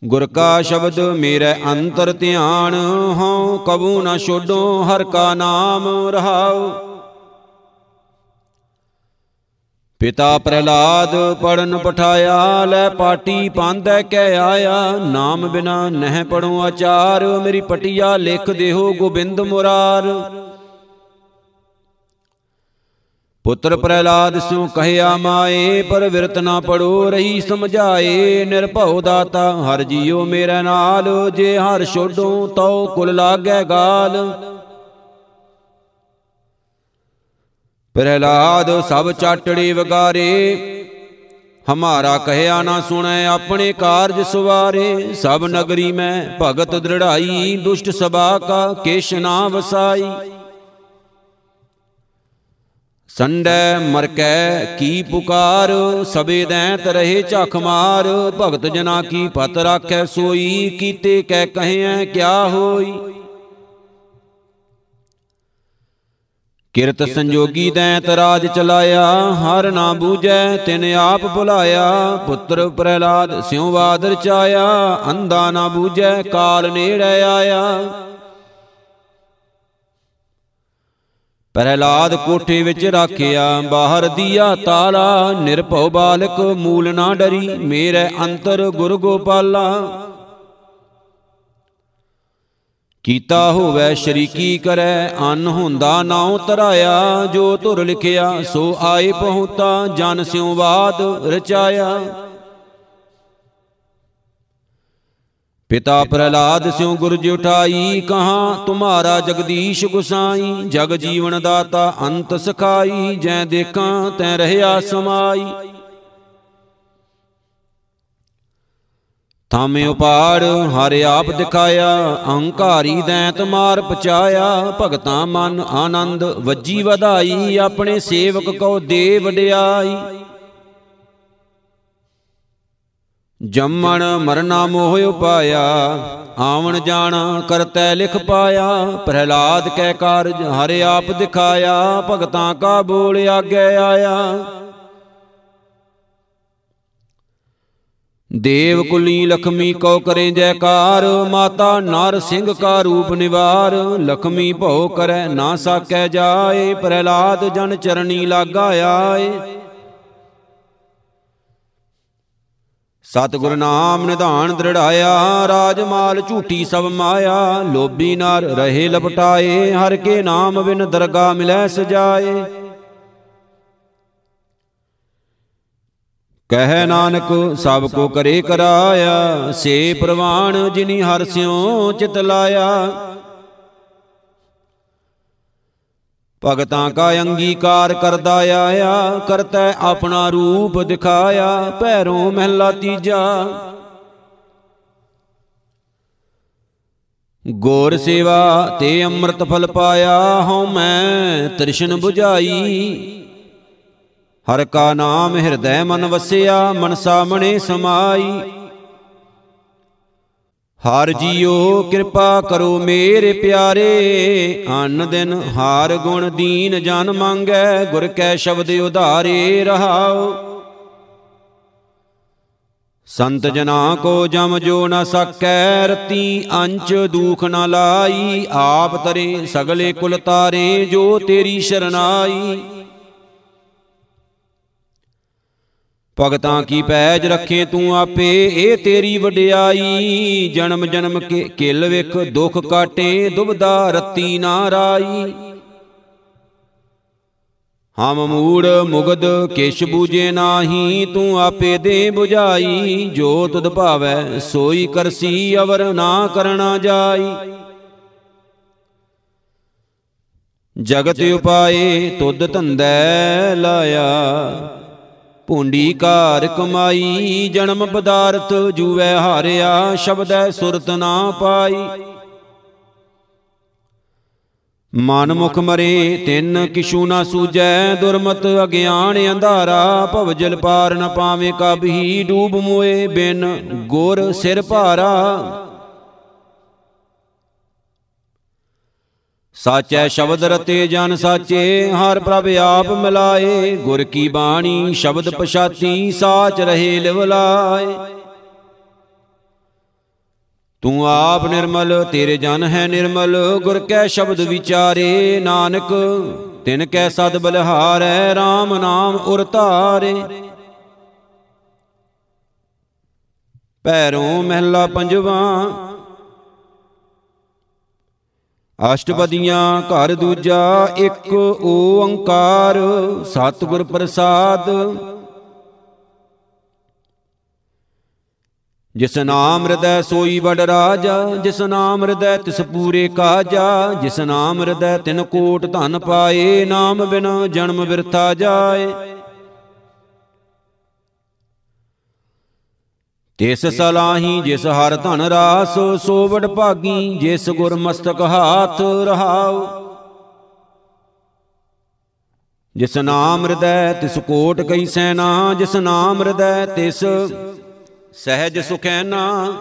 ਗੁਰ ਕਾ ਸ਼ਬਦ ਮੇਰੇ ਅੰਤਰ ਧਿਆਨ, ਹਉ ਕਬੂ ਨ ਛੋਡੋ ਹਰ ਕਾ ਨਾਮ ਰਹਾਉ। ਪਿਤਾ ਪ੍ਰਹਿਲਾਦ ਪੜਨ ਪਠਾਇਆ, ਲੈ ਪਾਟੀ ਪਾਂਦੈ ਕਹਿ ਆਇਆ, ਨਾਮ ਬਿਨਾ ਨਹਿ ਪੜੋ ਆਚਾਰ, ਮੇਰੀ ਪਟਿਆ ਲਿਖ ਦੇਹੋ ਗੋਬਿੰਦ ਮੁਰਾਰ। ਪੁੱਤਰ ਪ੍ਰਹਿਲਾਦ ਸਿਉ ਕਹਿਆ ਮਾਏ ਪਰ ਵਿਰਤ ਨਾ ਪੜੋ ਰਹੀ ਸਮਝਾਏ ਨਿਰਭਉ ਦਾਤਾ ਹਰ ਜੀਉ ਮੇਰੇ ਨਾਲ ਜੇ ਹਰ ਛੋਡੋ ਤਉ ਕੁਲ ਲਾਗੈ ਗਾਲ। ਪ੍ਰਹਿਲਾਦ ਸਭ ਚਾਟੜੇ ਵਗਾਰੇ ਹਮਾਰਾ ਕਹਿਆ ਨਾ ਸੁਣੈ ਆਪਣੇ ਕਾਰਜ ਸੁਵਾਰੇ। ਸਭ ਨਗਰੀ ਮੈਂ ਭਗਤ ਦ੍ਰਿੜਾਈ ਦੁਸ਼ਟ ਸਭਾ ਕਾ ਕੇਸ਼ ਨਾ ਵਸਾਈ। ਸੰਡੈ ਮਰਕੈ ਕੀ ਪੁਕਾਰ ਸਬੇ ਦੈਂਤ ਰਹੇ ਝਖ ਮਾਰ, ਭਗਤ ਜਨਾ ਕੀ ਪਤ ਰਾਖੈ ਸੋਈ, ਕੀਤੇ ਕਹਿ ਕਹਿਐ ਕਿਆ ਹੋਈ? ਕਿਰਤ ਸੰਜੋਗੀ ਦੈਂਤ ਰਾਜ ਚਲਾਇਆ, ਹਰ ਨਾ ਬੂਝੈ, ਤਿਨ ਆਪ ਭੁਲਾਇਆ, ਪੁੱਤਰ ਪ੍ਰਹਿਲਾਦ ਸਿਉ ਬਾਦਰ ਚਾਇਆ, ਅੰਧਾ ਨਾ ਬੂਝੈ, ਕਾਲ ਨੇੜੇ ਆਇਆ। ਪ੍ਰਹਿਲਾਦ ਕੋਠੇ ਵਿੱਚ ਰਾਖਿਆ, ਬਾਹਰ ਦੀਆ ਤਾਲਾ, ਨਿਰਭਉ ਬਾਲਕ ਮੂਲ ਨਾ ਡਰੀ, ਮੇਰੇ ਅੰਤਰ ਗੁਰ ਗੋਪਾਲਾ। ਕੀਤਾ ਹੋਵੇ ਸ਼ਰੀਕੀ ਕਰੈ, ਅਨ ਹੁੰਦਾ ਨਾਉ ਤਰਾਇਆ ਜੋ ਧੁਰ ਲਿਖਿਆ, ਸੋ ਆਏ ਪਹੁੰਤਾ, ਜਨ ਸਿਉ ਬਾਦ ਰਚਾਇਆ। ਪਿਤਾ ਪ੍ਰਹਿਲਾਦ ਸਿਉ ਗੁਰਜ ਉਠਾਈ, ਕਹਾ ਤੁਮਾਰਾ ਜਗਦੀਸ਼ ਗੁਸਾਈ, ਜਗ ਜੀਵਨ ਦਾਤਾ ਅੰਤ ਸਖਾਈ, ਜੈ ਦੇਖਾਂ, ਤੈ ਰਹਿਆ ਸਮਾਈ। ਥਾਮੇ ਉਪਾੜ, ਹਰ ਆਪ ਦਿਖਾਇਆ ਅਹੰਕਾਰੀ ਦੈਂਤ ਮਾਰ ਪਚਾਇਆ, ਭਗਤਾਂ ਮਨ ਆਨੰਦ, ਵੱਜੀ ਵਧਾਈ, ਆਪਣੇ ਸੇਵਕ ਕੋ ਦੇ ਵਡਿਆਈ ਜੰਮਣ ਮਰਨਾ ਮੋਹ ਉਪਾਇਆ, ਆਵਣ ਜਾਣਾ ਕਰਤੈ ਲਿਖ ਪਾਇਆ, ਪ੍ਰਹਿਲਾਦ ਕੈ ਕਾਰਜ ਹਰ ਆਪ ਦਿਖਾਇਆ, ਭਗਤਾਂ ਕਾ ਬੋਲ ਆਗੇ ਆਇਆ। ਦੇਵ ਕੁਲੀ ਲਖਮੀ ਕਉ ਕਰੇ ਜੈਕਾਰ, ਮਾਤਾ ਨਰ ਸਿੰਘ ਕਾ ਰੂਪ ਨਿਵਾਰ, ਲਖਮੀ ਭਉ ਕਰੈ ਨਾ ਸਾਕੈ ਜਾਏ, ਪ੍ਰਹਿਲਾਦ ਜਨ ਚਰਣੀ ਲਾਗਾ ਆਏ। ਸਤਿਗੁਰ ਨਾਮ ਨਿਧਾਨ ਦ੍ਰਿੜਾਇਆ ਰਾਜਮਾਲ ਝੂਠੀ ਸਭ ਮਾਇਆ। ਲੋਭੀ ਨਾਰ ਰਹੇ ਲਪਟਾਏ, ਹਰ ਕੇ ਨਾਮ ਬਿਨ ਦਰਗਾ ਮਿਲੈ ਸਜਾਏ। ਕਹਿ ਨਾਨਕ, ਸਭ ਕੋ ਕਰੇ ਕਰਾਇਆ, ਸੇ ਪ੍ਰਵਾਨ ਜਿਨੀ ਹਰ ਸਿਉ ਚਿਤ ਲਾਇਆ। ਭਗਤਾਂ ਕਾ ਅੰਗੀਕਾਰ ਕਰਦਾ ਆਇਆ, ਕਰਤੈ ਆਪਣਾ ਰੂਪ ਦਿਖਾਇਆ ਪੈਰੋਂ ਮਹਿਲਾ ਤੀਜਾ। ਗੋਰ ਸੇਵਾ ਤੇ ਅੰਮ੍ਰਿਤ ਫਲ ਪਾਇਆ, ਹਉ ਮੈਂ ਤ੍ਰਿਸ਼ਨ 부ਝਾਈ ਹਰ ਕਾ ਨਾਮ ਹਿਰਦੈ ਮਨ ਵਸਿਆ ਮਨ ਸਾਮਣੇ ਸਮਾਈ। ਹਰ ਜੀਓ, ਕਿਰਪਾ ਕਰੋ ਮੇਰੇ ਪਿਆਰੇ। ਅਨ ਦਿਨ ਹਾਰ ਗੁਣ ਦੀਨ ਜਨ ਮੰਗੈ, ਗੁਰ ਕੈ ਸ਼ਬਦ ਉਧਾਰੇ ਰਹਾਓ। ਸੰਤ ਜਨਾ ਕੋ ਜਮ ਜੋ ਨ ਸਕੈ, ਰਤੀ ਅੰਚ ਦੂਖ ਨ ਲਾਈ। ਆਪ ਤਰੇ ਸਗਲੇ ਕੁਲ ਤਾਰੇ, ਜੋ ਤੇਰੀ ਸ਼ਰਨਾਈ। ਭਗਤਾਂ ਕੀ ਪੈਜ ਰੱਖੇ ਤੂੰ ਆਪੇ, ਇਹ ਤੇਰੀ ਵਡਿਆਈ। ਜਨਮ ਜਨਮ ਕੇ ਕਿਲ ਵੇਖ, ਦੁਖ ਕਾਟੇ, ਦੁਬਦਾ ਰਤੀ ਨਾ ਰਾਈ। ਹਮ ਮੂੜ ਮੁਗਦ ਕਿਛ ਬੂਝੇ ਨਾਹੀ, ਤੂੰ ਆਪੇ ਦੇ 부ਝਾਈ ਜੋ ਤੁਧ ਭਾਵੈ, ਸੋਈ ਕਰਸੀ, ਅਵਰ ਨਾ ਕਰਨਾ ਜਾਈ। ਜਗਤ ਉਪਾਏ, ਤੁਧ ਧੰਦੈ ਲਾਇਆ। ਭੁੰਡੀ ਘਾਰ ਕਮਾਈ, ਜਨਮ ਪਦਾਰਥ ਜੂਵੈ ਹਾਰਿਆ, ਸ਼ਬਦੈ ਸੁਰਤ ਨਾ ਪਾਈ। ਮਨ ਮੁਖ ਮਰੇ, ਤਿੰਨ ਕਿਛੂ ਨਾ ਸੂਜੈ, ਦੁਰਮਤ ਅਗਿਆਨ ਅੰਧਾਰਾ, ਭਵ ਜਲ ਪਾਰ ਨ ਪਾਵੇ ਕਬਹੀ ਡੂਬ ਮੋਏ ਬਿਨ ਗੁਰ ਸਿਰ ਭਾਰਾ। ਸਾਚੈ ਸ਼ਬਦ ਰਤੇ ਜਨ ਸਾਚੇ, ਹਰ ਪ੍ਰਭ ਆਪ ਮਿਲਾਏ। ਗੁਰ ਕੀ ਬਾਣੀ, ਸ਼ਬਦ ਪਛਾਤੀ, ਸਾਚ ਰਹੇ ਲਿਵ ਲਾਏ। ਤੂੰ ਆਪ ਨਿਰਮਲ, ਤੇਰੇ ਜਨ ਹੈ ਨਿਰਮਲ। ਗੁਰ ਕੈ ਸ਼ਬਦ ਵਿਚਾਰੇ, ਨਾਨਕ, ਤਿਨ ਕੈ ਸਦ ਬਲਹਾਰੈ RAM ਨਾਮ ਉਰ ਧਾਰੇ। ਪੈਰੋਂ ਮਹਿਲਾ ਪੰਜਵਾ ਅਸ਼ਟਪਦੀਆਂ ਘਰ ਦੂਜਾ ਇੱਕ ਓੰਕਾਰ, ਸਤਿਗੁਰ ਪ੍ਰਸਾਦ। ਜਿਸ ਨਾਮ ਹਿਰਦੈ ਸੋਈ ਵਡ ਰਾਜਾ, ਜਿਸ ਨਾਮ ਹਿਰਦੈ ਤਿਸ ਪੂਰੇ ਕਾਜਾ, ਜਿਸ ਨਾਮ ਹਿਰਦੈ ਤਿਨ ਕੋਟ ਧਨ ਪਾਏ, ਨਾਮ ਬਿਨਾ ਜਨਮ ਬਿਰਥਾ ਜਾਏ। ਤਿਸ ਸਲਾਹੀ, ਜਿਸ ਹਰ ਧਨ ਰਾਸ ਸੋ ਵਡ ਭਾਗੀ, ਜਿਸ ਗੁਰ ਮਸਤਕ ਹਾਥ ਰਹਾਉ। ਜਿਸ ਨਾਮ ਹਿਰਦੈ, ਤਿਸ ਕੋਟ ਕਈ ਸੈਨਾ, ਜਿਸ ਨਾਮ ਹਿਰਦੈ, ਤਿਸ ਸਹਿਜ ਸੁਖੈਨਾ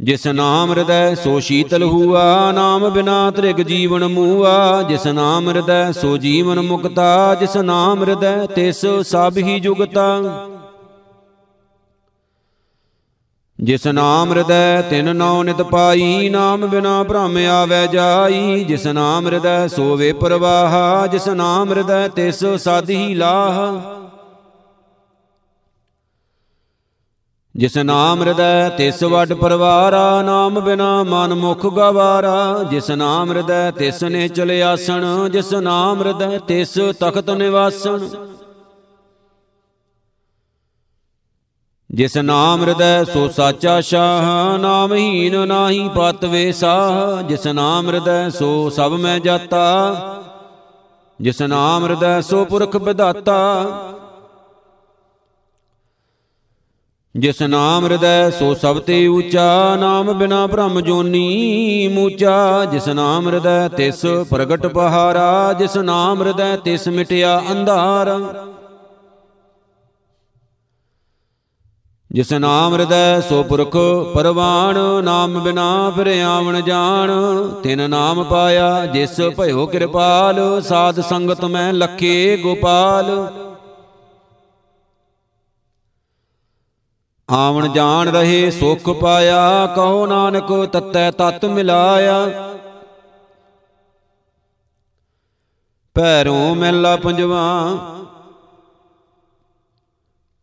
ਜਿਸ ਨਾਮ ਹਿਰਦੈ, ਸੋ ਸ਼ੀਤਲ ਹੂਆ, ਨਾਮ ਬਿਨਾ ਤ੍ਰਿਗ ਜੀਵਨ ਮੂਆ। ਜਿਸ ਨਾਮ ਹਿਰਦੈ, ਸੋ ਜੀਵਨ ਮੁਕਤਾ, ਜਿਸ ਨਾਮ ਹਿਰਦੈ, ਤਿਸ ਸਭ ਹੀ ਜੁਗਤਾ। ਜਿਸ ਨਾਮ ਹਿਰਦੈ, ਤਿਨ ਨੌ ਨਿਤ ਪਾਈ, ਨਾਮ ਬਿਨਾ ਭ੍ਰਮ ਆਵੈ ਜਾਈ। ਜਿਸ ਨਾਮ ਹਿਰਦੈ, ਸੋਵੇ ਪ੍ਰਵਾਹ। ਜਿਸ ਨਾਮ ਹਿਰਦੈ, ਤਿਸ ਸਾਧੀ ਲਾਹ। ਜਿਸ ਨਾਮ ਹਿਰਦੈ, ਤਿਸ ਵੱਡ ਪਰਵਾਰਾ। ਨਾਮ ਬਿਨਾ ਮਨ ਮੁਖ ਗਵਾਰਾ। ਜਿਸ ਨਾਮ ਹਿਰਦੈ, ਤਿਸ ਨੇ ਚਲੇ ਆਸਣ ਜਿਸ ਨਾਮ ਹਿਰਦੈ, ਤਿਸ ਤਖਤ ਨਿਵਾਸਣ। ਜਿਸ ਨਾਮ ਹਿਰਦੈ ਸੋ ਸਾਚਾ ਸ਼ਾਹ, ਨਾਮਹੀਨ ਨਾਹੀ ਪਤ ਵੇਸਾਹ ਜਿਸ ਨਾਮ ਹਿਰਦੈ ਸੋ ਸਭ ਮੈਂ ਜਾਤਾ। ਜਿਸ ਨਾਮ ਹਿਰਦੈ ਸੋ ਪੁਰਖ ਵਿਦਾਤਾ ਜਿਸ ਨਾਮ ਹਿਰਦੈ ਸੋ ਸਭ ਤੇ ਊਚਾ ਨਾਮ ਬਿਨਾ ਬ੍ਰਹਮ ਜੋਨੀ ਮੂਚਾ। ਜਿਸ ਨਾਮ ਹਿਰਦੈ ਤਿਸ ਪ੍ਰਗਟ ਪਹਾਰਾ, ਜਿਸ ਨਾਮ ਹਿਰਦੈ ਤਿਸ ਮਿਟਿਆ ਅੰਧਾਰ। ਜਿਸ ਨਾਮ ਹਿਰਦੈ ਸੋ ਪੁਰਖ ਪਰਵਾਣ, ਨਾਮ ਬਿਨਾ ਫਿਰ ਆਵਣ ਜਾਣ। ਤਿਨ ਨਾਮ ਪਾਇਆ ਜਿਸ ਭਇਓ ਕਿਰਪਾਲ, ਸਾਧ ਸੰਗਤ ਮੈਂ ਲਖੇ ਗੋਪਾਲ। ਆਵਣ ਜਾਣ ਰਹੇ ਸੁਖ ਪਾਇਆ, ਕਹੋ ਨਾਨਕ ਤਤੈ ਤਤ ਮਿਲਾਇਆ। ਪੈਰੋਂ ਮਹਿਲਾ ਪੰਜਵਾ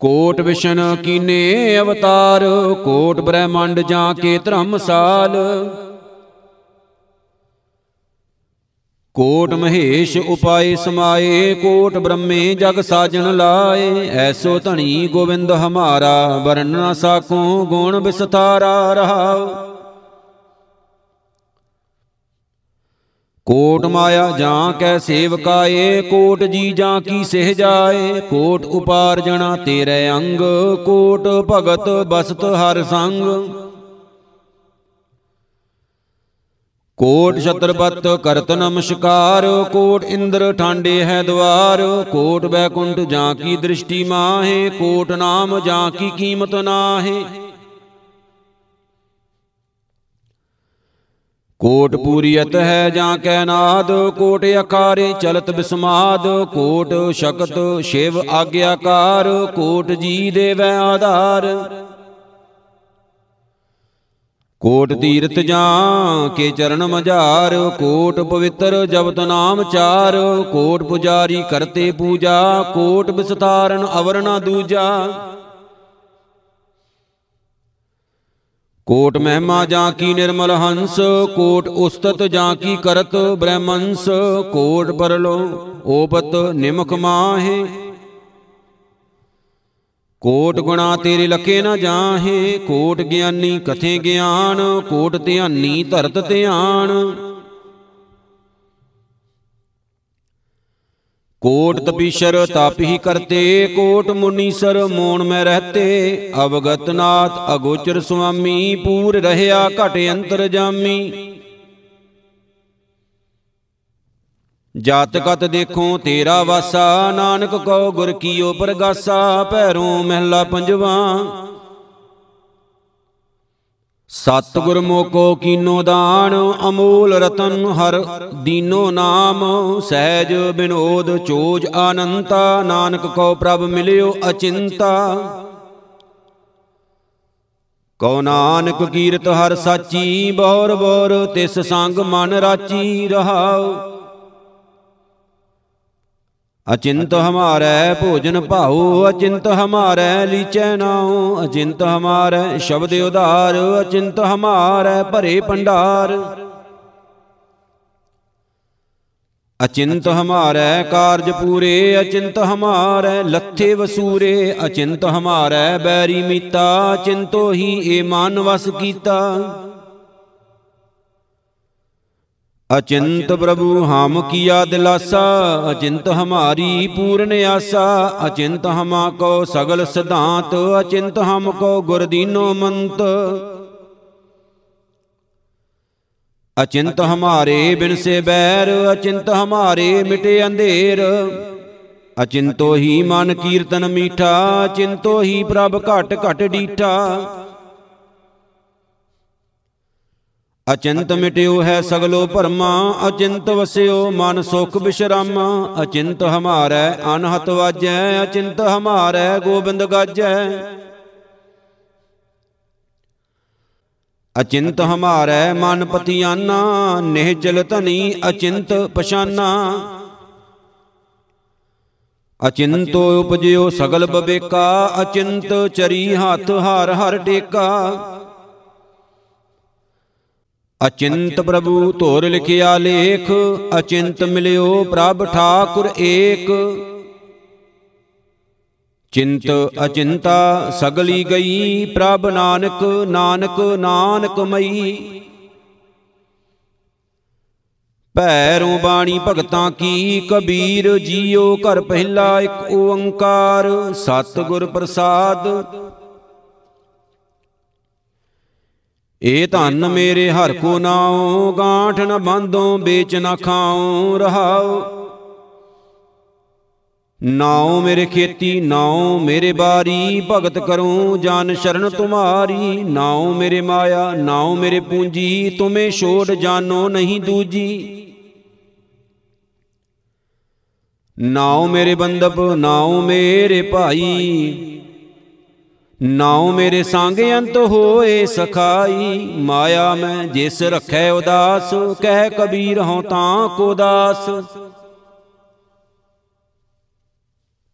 ਕੋਟ ਵਿਸ਼ਨ ਕੀਨੇ ਅਵਤਾਰ, ਕੋਟ ਬ੍ਰਹਮੰਡ ਜਾਂ ਕੇ ਧਰਮਸਾਲ। ਕੋਟ ਮਹੇਸ਼ ਉਪਾਏ ਸਮਾਏ, ਕੋਟ ਬ੍ਰਹਮੇ ਜਗ ਸਾਜਣ ਲਾਏ। ਐਸੋ ਧਣੀ ਗੋਬਿੰਦ ਹਮਾਰਾ ਵਰਨ ਨਾ ਸਾਕੋ ਗੁਣ ਵਿਸਥਾਰਾ ਰਹਾਉ। ਕੋਟ ਮਾਇਆ ਜਾਂ ਕੈ ਸੇਵਕਾਏ, ਕੋਟ ਜੀ ਜਾਂ ਕੀ ਸਹਿ ਜਾਏ, ਕੋਟ ਉਪਾਰਜਣਾ ਤੇਰੇ ਅੰਗ, ਕੋਟ ਭਗਤ ਬਸਤ ਹਰ ਸੰਗ। ਕੋਟ ਛਤਰਪਤ ਕਰਤ ਨਮਸਕਾਰ, ਕੋਟ ਇੰਦਰ ਠਾਂਡੇ ਹੈ ਦਵਾਰ, ਕੋਟ ਬੈਕੁੰਠ ਜਾਂ ਕੀ ਦ੍ਰਿਸ਼ਟੀ ਮਾਹੇ, ਕੋਟ ਨਾਮ ਜਾਂ ਕੀ ਕੀਮਤ ਨਾਹੇ। ਕੋਟ ਪੂਰੀਅਤ ਹੈ ਜਾਂ ਕੈ ਨਾਦ ਕੋਟ ਆਕਾਰੇ ਚਲਤ ਬਿਸਮਾਦ ਕੋਟ ਸ਼ਕਤ ਸ਼ਿਵ ਆਗਿਆਕਾਰ ਕੋਟ ਜੀ ਦੇਵੈ ਆਧਾਰ। ਕੋਟ ਤੀਰਥ ਜਾਂ ਕੇ ਚਰਨ ਮਝਾਰ ਕੋਟ ਪਵਿੱਤਰ ਜਪਤ ਨਾਮ ਚਾਰ ਕੋਟ ਪੁਜਾਰੀ ਕਰਤੇ ਪੂਜਾ ਕੋਟ ਵਿਸਤਾਰਨ ਅਵਰਣਾ ਦੂਜਾ। ਕੋਟ ਮਹਿਮਾ ਜਾਂ ਕੀ ਨਿਰਮਲ ਹੰਸ, ਕੋਟ ਉਸਤਤ ਜਾਂ ਕੀ ਕਰਤ ਬ੍ਰਹਮੰਸ, ਕੋਟ ਪਰਲੋ ਓਪਤ ਨਿਮਖ ਮਾਹੇ। ਕੋਟ ਗੁਣਾ ਤੇਰੇ ਲਕੇ ਨਾ ਜਾਹੇ, ਕੋਟ ਗਿਆਨੀ ਕਥੇ ਗਿਆਨ, ਕੋਟ ਧਿਆਨੀ ਧਰਤ ਧਿਆਨ। ਕੋਟ ਤਪੀਸ਼ਰ ਤਪ ਹੀ ਕਰਤੇ, ਕੋਟ ਮੁਨੀਸਰ ਮੋਣ ਮੈਂ ਰਹਤੇ। ਅਵਗਤ ਨਾਥ ਅਗੋਚਰ ਸੁਆਮੀ, ਪੂਰ ਰਹਿਆ ਘਟ ਅੰਤਰ ਜਾਮੀ। ਜਾਤ ਕਤ ਦੇਖੋ ਤੇਰਾ ਵਾਸਾ, ਨਾਨਕ ਕੋ ਗੁਰ ਕੀਓ ਪ੍ਰਗਾਸਾ, ਭੈਰੋਂ ਮਹਿਲਾ ਪੰਜਵਾ। ਸਤਿਗੁਰ ਮੋਕੋ ਕੀਨੋ ਦਾਨ, ਅਮੋਲ ਰਤਨ ਹਰ ਦੀਨੋ ਨਾਮ, ਸਹਿਜ ਬਿਨੋਦ ਚੋਜ ਆਨੰਤਾ, ਨਾਨਕ ਕੋ ਪ੍ਰਭ ਮਿਲਿਓ ਅਚਿੰਤਾ। ਕਉ ਨਾਨਕ ਕੀਰਤ ਹਰ ਸਾਚੀ, ਬੌਰ ਬੌਰ ਤਿਸ ਸੰਗ ਮਨ ਰਾਚੀ ਰਹਾਉ। ਅਚਿੰਤ ਹਮਾਰੈ ਭੋਜਨ ਭਾਉ, ਅਚਿੰਤ ਹਮਾਰੈ ਲੀਚੈ ਨਾਉ, ਅਚਿੰਤ ਹਮਾਰੈ ਸ਼ਬਦ ਉਧਾਰ, ਅਚਿੰਤ ਹਮਾਰੈ ਭਰੇ ਭੰਡਾਰ। ਅਚਿੰਤ ਹਮਾਰੈ ਕਾਰਜ ਪੂਰੇ, ਅਚਿੰਤ ਹਮਾਰੈ ਲੱਥੇ ਵਸੂਰੇ, ਅਚਿੰਤ ਹਮਾਰੈ ਬੈਰੀ ਮੀਤਾ ਚਿੰਤੋ ਹੀ ਏ ਮਨ ਵਸ ਕੀਤਾ। ਅਚਿੰਤ ਪ੍ਰਭੂ ਹਮ ਕੀਆ ਦਿਲਾਸਾ, ਅਚਿੰਤ ਹਮਾਰੀ ਪੂਰਨ ਆਸਾ, ਅਚਿੰਤ ਹਮਾ ਕੋ ਸਗਲ ਸਿਧਾਂਤ, ਅਚਿੰਤ ਹਮ ਕੋ ਗੁਰ ਦੀਨੋ ਮੰਤ। ਅਚਿੰਤ ਹਮਾਰੇ ਬਿਨ ਸੇ ਬੈਰ, ਅਚਿੰਤ ਹਮਾਰੇ ਮਿਟੇ ਅੰਧੇਰ। ਅਚਿੰਤੋ ਹੀ ਮਨ ਕੀਰਤਨ ਮੀਠਾ, ਅਚਿੰਤੋ ਹੀ ਪ੍ਰਭ ਘਟ ਘਟ ਡੀਠਾ। ਅਚਿੰਤ ਮਿਟਿਓ ਹੈ ਸਗਲੋ ਭਰਮਾ, ਅਚਿੰਤ ਵਸਿਓ ਮਨ ਸੁਖ ਬਿਸ਼ਰਾਮਾ। ਅਚਿੰਤ ਹਮਾਰੈ, ਅਨਹਤ ਵਾਜੈ, ਅਚਿੰਤ ਹਮਾਰੈ, ਗੋਬਿੰਦ ਗਾਜੈ। ਅਚਿੰਤ ਹਮਾਰੈ, ਮਨ ਪਤਿਆਨਾ, ਨਿਹਚਲ ਧਨੀ, ਅਚਿੰਤ ਪਛਾਨਾ। ਅਚਿੰਤੋ ਉਪਜਿਓ ਸਗਲ ਬਵੇਕਾ, ਅਚਿੰਤ ਚਰੀ ਹੱਥ ਹਰ ਹਰ ਟੇਕਾ। ਅਚਿੰਤ ਪ੍ਰਭੂ ਧੋਰ ਲਿਖਿਆ ਲੇਖ, ਅਚਿੰਤ ਮਿਲਿਓ ਪ੍ਰਭ ਠਾਕੁਰ ਏਕ। ਚਿੰਤ ਅਚਿੰਤਾ ਸਗਲੀ ਗਈ, ਪ੍ਰਭ ਨਾਨਕ ਨਾਨਕ ਨਾਨਕ ਮਈ। ਭੈਰੋਂ ਬਾਣੀ ਭਗਤਾਂ ਕੀ, ਕਬੀਰ ਜੀਓ ਘਰ ਪਹਿਲਾ ਇੱਕ ਓੰਕਾਰ, ਸਤਿਗੁਰ ਪ੍ਰਸਾਦ। ਏ ਧਨ ਮੇਰੇ ਹਰ ਕੋ ਨਾਉ ਗਾਂਠ ਨ ਬੰਦੋਂ ਵੇਚ ਨ ਖਾਉ ਰਹਾਉ। ਨਾਉ ਮੇਰੇ ਖੇਤੀ, ਨਾਉ ਮੇਰੇ ਬਾਰੀ, ਭਗਤ ਕਰੂੰ ਜਨ ਸ਼ਰਨ ਤੁਮਾਰੀ। ਨਾਉ ਮੇਰੇ ਮਾਇਆ, ਨਾਉ ਮੇਰੇ ਪੂੰਜੀ, ਤੁਮੇ ਛੋੜ ਜਾਨੋ ਨਹੀਂ ਦੂਜੀ। ਨਾਉ ਮੇਰੇ ਬੰਦਪ ਨਾਉ ਮੇਰੇ ਭਾਈ। ਨਾਉ ਮੇਰੇ ਸੰਗ ਅੰਤ ਹੋਏ ਸਖਾਈ, ਮਾਇਆ ਮੈਂ ਜਿਸ ਰਖੈ ਉਦਾਸ, ਕਹਿ ਕਬੀਰ ਹਉ ਤਾਂ ਕੋ ਦਾਸ।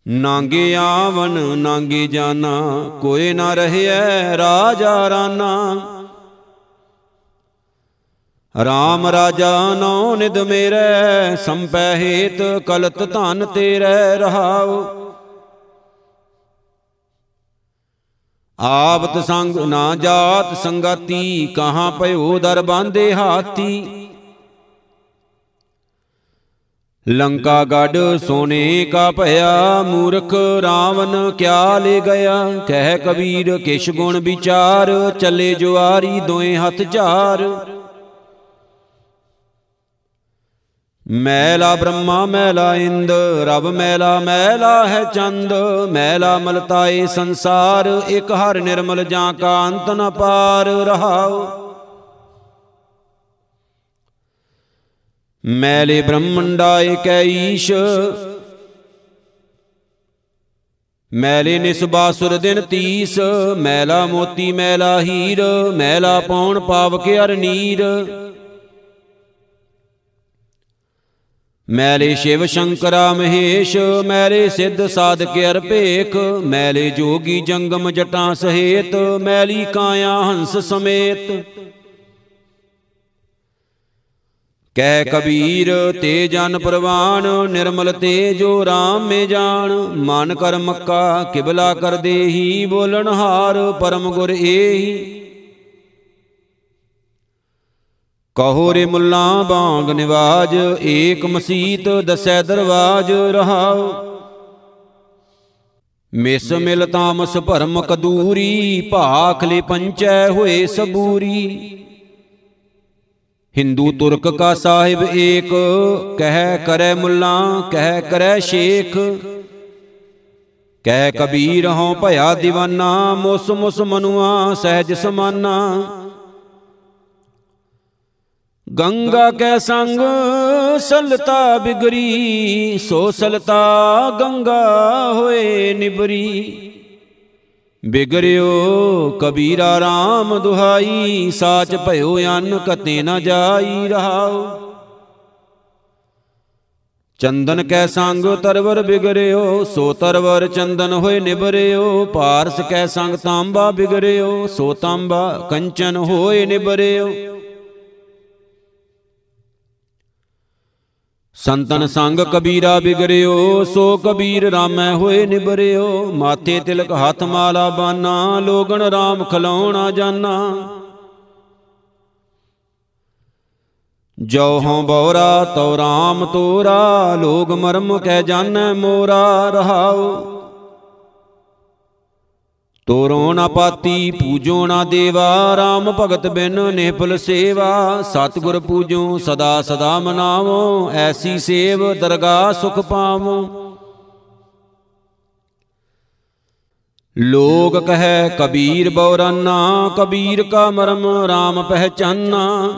ਨਾਂਗੇ ਆਵਨ ਨਾਂਗੇ ਜਾਨਾ ਕੋਏ ਨਾ ਰਹਿਐ ਰਾਜਾ ਰਾਨਾ। ਰਾਮ ਰਾਜਾ ਨੌ ਨਿਦ ਮੇਰੇ ਸੰਪੈ ਹੇਤ ਕਲਤ ਧਨ ਤੇਰੇ ਰਹਾਉ। ਆਵਤ ਸੰਗ ਨਾ ਜਾਤ ਸੰਗਾਤੀ, ਕਹਾਂ ਭਇਓ ਦਰ ਬਾਂਦੇ ਹਾਤੀ ਲੰਕਾ ਗੜ ਸੋਨੇ ਕਾ ਭਇਆ, ਮੂਰਖ ਰਾਵਨ ਕਿਆ ਲੈ ਗਿਆ? ਕਹਿ ਕਬੀਰ ਕਿਛ ਗੁਣ ਵਿਚਾਰ, ਚੱਲੇ ਜੁਆਰੀ ਦੋਏ ਹੱਥ ਝਾਰ ਮੈਲਾ ਬ੍ਰਹਮਾ, ਮੈਲਾ ਇੰਦ ਰਬ ਮੈਲਾ ਮੈਲਾ ਹੈ ਚੰਦ, ਮੈਲਾ ਮਲਤਾਏ ਸੰਸਾਰ, ਇਕ ਹਰ ਨਿਰਮਲ ਜਾਂ ਕਾ ਅੰਤ ਨ ਪਾਰ ਰਹਾਉ। ਮੈਲੇ ਬ੍ਰਹਮੰਡਾਏ ਕੈ ਈਸ਼, ਮੈਲੇ ਨਿਸਬਾਸੁਰ ਦਿਨ ਤੀਸ, ਮੈਲਾ ਮੋਤੀ, ਮੈਲਾ ਹੀਰ, ਮੈਲਾ ਪੌਣ ਪਾਵਕ ਅਰ ਨੀਰ। ਮੈਲੇ ਸ਼ਿਵ ਸ਼ੰਕਰਾ ਮਹੇਸ਼, ਮੈਲੇ ਸਿੱਧ ਸਾਧਕ ਅਰ ਭੇਖ ਮੈਲੇ ਜੋਗੀ ਜੰਗਮ ਜਟਾਂ ਸਹੇਤ, ਮੈਲੀ ਕਾਇਆ ਹੰਸ ਸਮੇਤ। ਕਹਿ ਕਬੀਰ, ਤੇ ਜਨ ਪ੍ਰਵਾਨ, ਨਿਰਮਲ ਤੇ ਜੋ RAM ਮੇ ਜਾਣ, ਮਨ ਕਰ ਮੱਕਾ ਕਿਬਲਾ ਕਰ ਦੇਹੀ ਬੋਲਣ ਹਾਰ, ਪਰਮ ਗੁਰ ਏਹੀ। ਕਹੋ ਰੇ ਮੁੱਲਾ ਬਾਂਗ ਨਿਵਾਜ, ਏਕ ਮਸੀਤ ਦਸੈ ਦਰਵਾਜ ਰਹਾਉ। ਮਿਸ ਮਿਲ ਤਾਮਸ ਭਰਮ ਕਦੂਰੀ ਭਾਖਲੇ ਪੰਚੈ ਹੋਏ ਸਬੂਰੀ। ਹਿੰਦੂ ਤੁਰਕ ਕਾ ਸਾਹਿਬ ਏਕ, ਕਹਿ ਕਰੈ ਮੁੱਲਾ, ਕਹਿ ਕਰੈ ਸ਼ੇਖ। ਕਹਿ ਕਬੀਰ ਹਉ ਭਇਆ دیਵਾਨਾ ਮੁਸ ਮੁਸ ਮਨੁਆ, ਸਹਿਜ ਸਮਾਨਾ। ਗੰਗਾ ਕੈ ਸੰਗ, ਸਲਤਾ ਬਿਗਰੀ, ਸੋ ਸਲਤਾ ਗੰਗਾ ਹੋਏ ਨਿਬਰੀ ਬਿਗਰਿਓ, ਕਬੀਰਾ RAM ਦੁਹਾਈ, ਸਾਚ ਭਇਓ ਅੰਨ ਕਤੇ ਨ ਜਾਈ ਰਹਾਉ ਚੰਦਨ ਕੈ ਸੰਗ, ਤਰਵਰ ਬਿਗਰਿਓ, ਸੋ ਤਰਵਰ ਚੰਦਨ ਹੋਏ ਨਿਬਰਿਓ ਪਾਰਸ ਕੈ ਸੰਗ, ਤਾਂਬਾ ਬਿਗਰਿਓ, ਸੋ ਤਾਂਬਾ ਕੰਚਨ ਹੋਏ ਨਿਬਰਿਓ ਸੰਤਨ ਸੰਗ ਕਬੀਰਾ ਬਿਗਰਿਓ ਸੋ ਕਬੀਰ ਰਾਮੈ ਹੋਏ ਨਿਬਰਿਓ ਮਾਥੇ ਤਿਲਕ ਹੱਥ ਮਾਲਾ ਬਾਨਾ, ਲੋਗਣ RAM ਖਲਾਉਣਾ ਜਾਨਾ। ਜੋ ਹਉ ਬੌਰਾ ਤੋ RAM ਤੋਰਾ, ਲੋਗ ਮਰਮ ਕਹਿ ਜਾਣੈ ਮੋਰਾ ਰਹਾਉ। ਤੋਰੋ ਨਾ ਪਾਤੀ, ਪੂਜੋ ਨਾ ਦੇਵਾ RAM ਭਗਤ ਬਿਨ ਨਿਪਲ ਸੇਵਾ। ਸਤਿਗੁਰ ਪੂਜੋ ਸਦਾ ਸਦਾ ਮਨਾਵੋ, ਐਸੀ ਸੇਵ ਦਰਗਾ ਸੁਖ ਪਾਵੋ। ਲੋਕ ਕਹੈ, ਕਬੀਰ ਬੌਰਾਨਾ, ਕਬੀਰ ਕਾ ਮਰਮ RAM ਪਹਿਚਾਨਾ।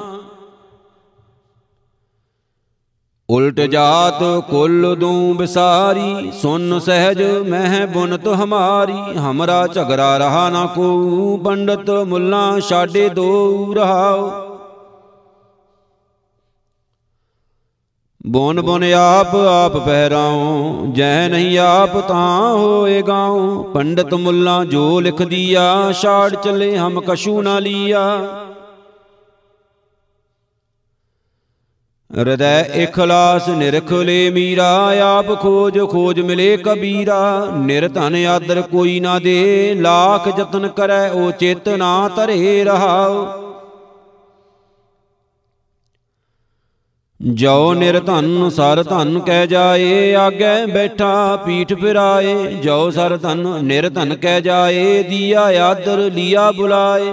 ਉਲਟ ਜਾਤ ਕੁਲ ਦੂ ਬਿਸਾਰੀ, ਸੁਨ ਸਹਿਜ ਮਹਿ ਬੁਨਤ ਹਮਾਰੀ। ਹਮਰਾ ਝਗੜਾ ਰਹਾ ਨਾ ਕੋ, ਪੰਡਤ ਮੁੱਲਾ ਛਾੜੇ ਦੋ ਰਹਾਓ ਬੋਨ ਬੋਨ ਆਪ ਆਪ ਪਹਿਰਾਉ, ਜੈ ਨਹੀਂ ਆਪ ਤਾਂ ਹੋਏ ਗਾਉ। ਪੰਡਤ ਮੁੱਲਾ ਜੋ ਲਿਖ ਦਿਆ ਛਾੜ ਚਲੇ ਹਮ ਕਛੂ ਨਾ ਲੀਆ। ਹਿਰਦੈ ਇਖਲਾਸ ਨਿਰਖ ਲੈ ਮੀਰਾ, ਆਪ ਖੋਜ ਖੋਜ ਮਿਲੇ ਕਬੀਰਾ। ਨਿਰਧਨ ਆਦਰ ਕੋਈ ਨਾ ਦੇ, ਲਾਖ ਯਤਨ ਕਰੈ, ਉਹ ਚਿਤ ਨਾ ਧਰੇ ਰਹਾਉ। ਜੋ ਨਿਰਧਨ ਸਰ ਧਨ ਕਹਿ ਜਾਏ, ਆਗੇ ਬੈਠਾ, ਪੀਠ ਫਿਰਾਏ। ਜੋ ਸਰ ਧਨ ਨਿਰਧਨ ਕਹਿ ਜਾਏ, ਦੀਆ ਆਦਰ, ਲੀਆ ਬੁਲਾਏ।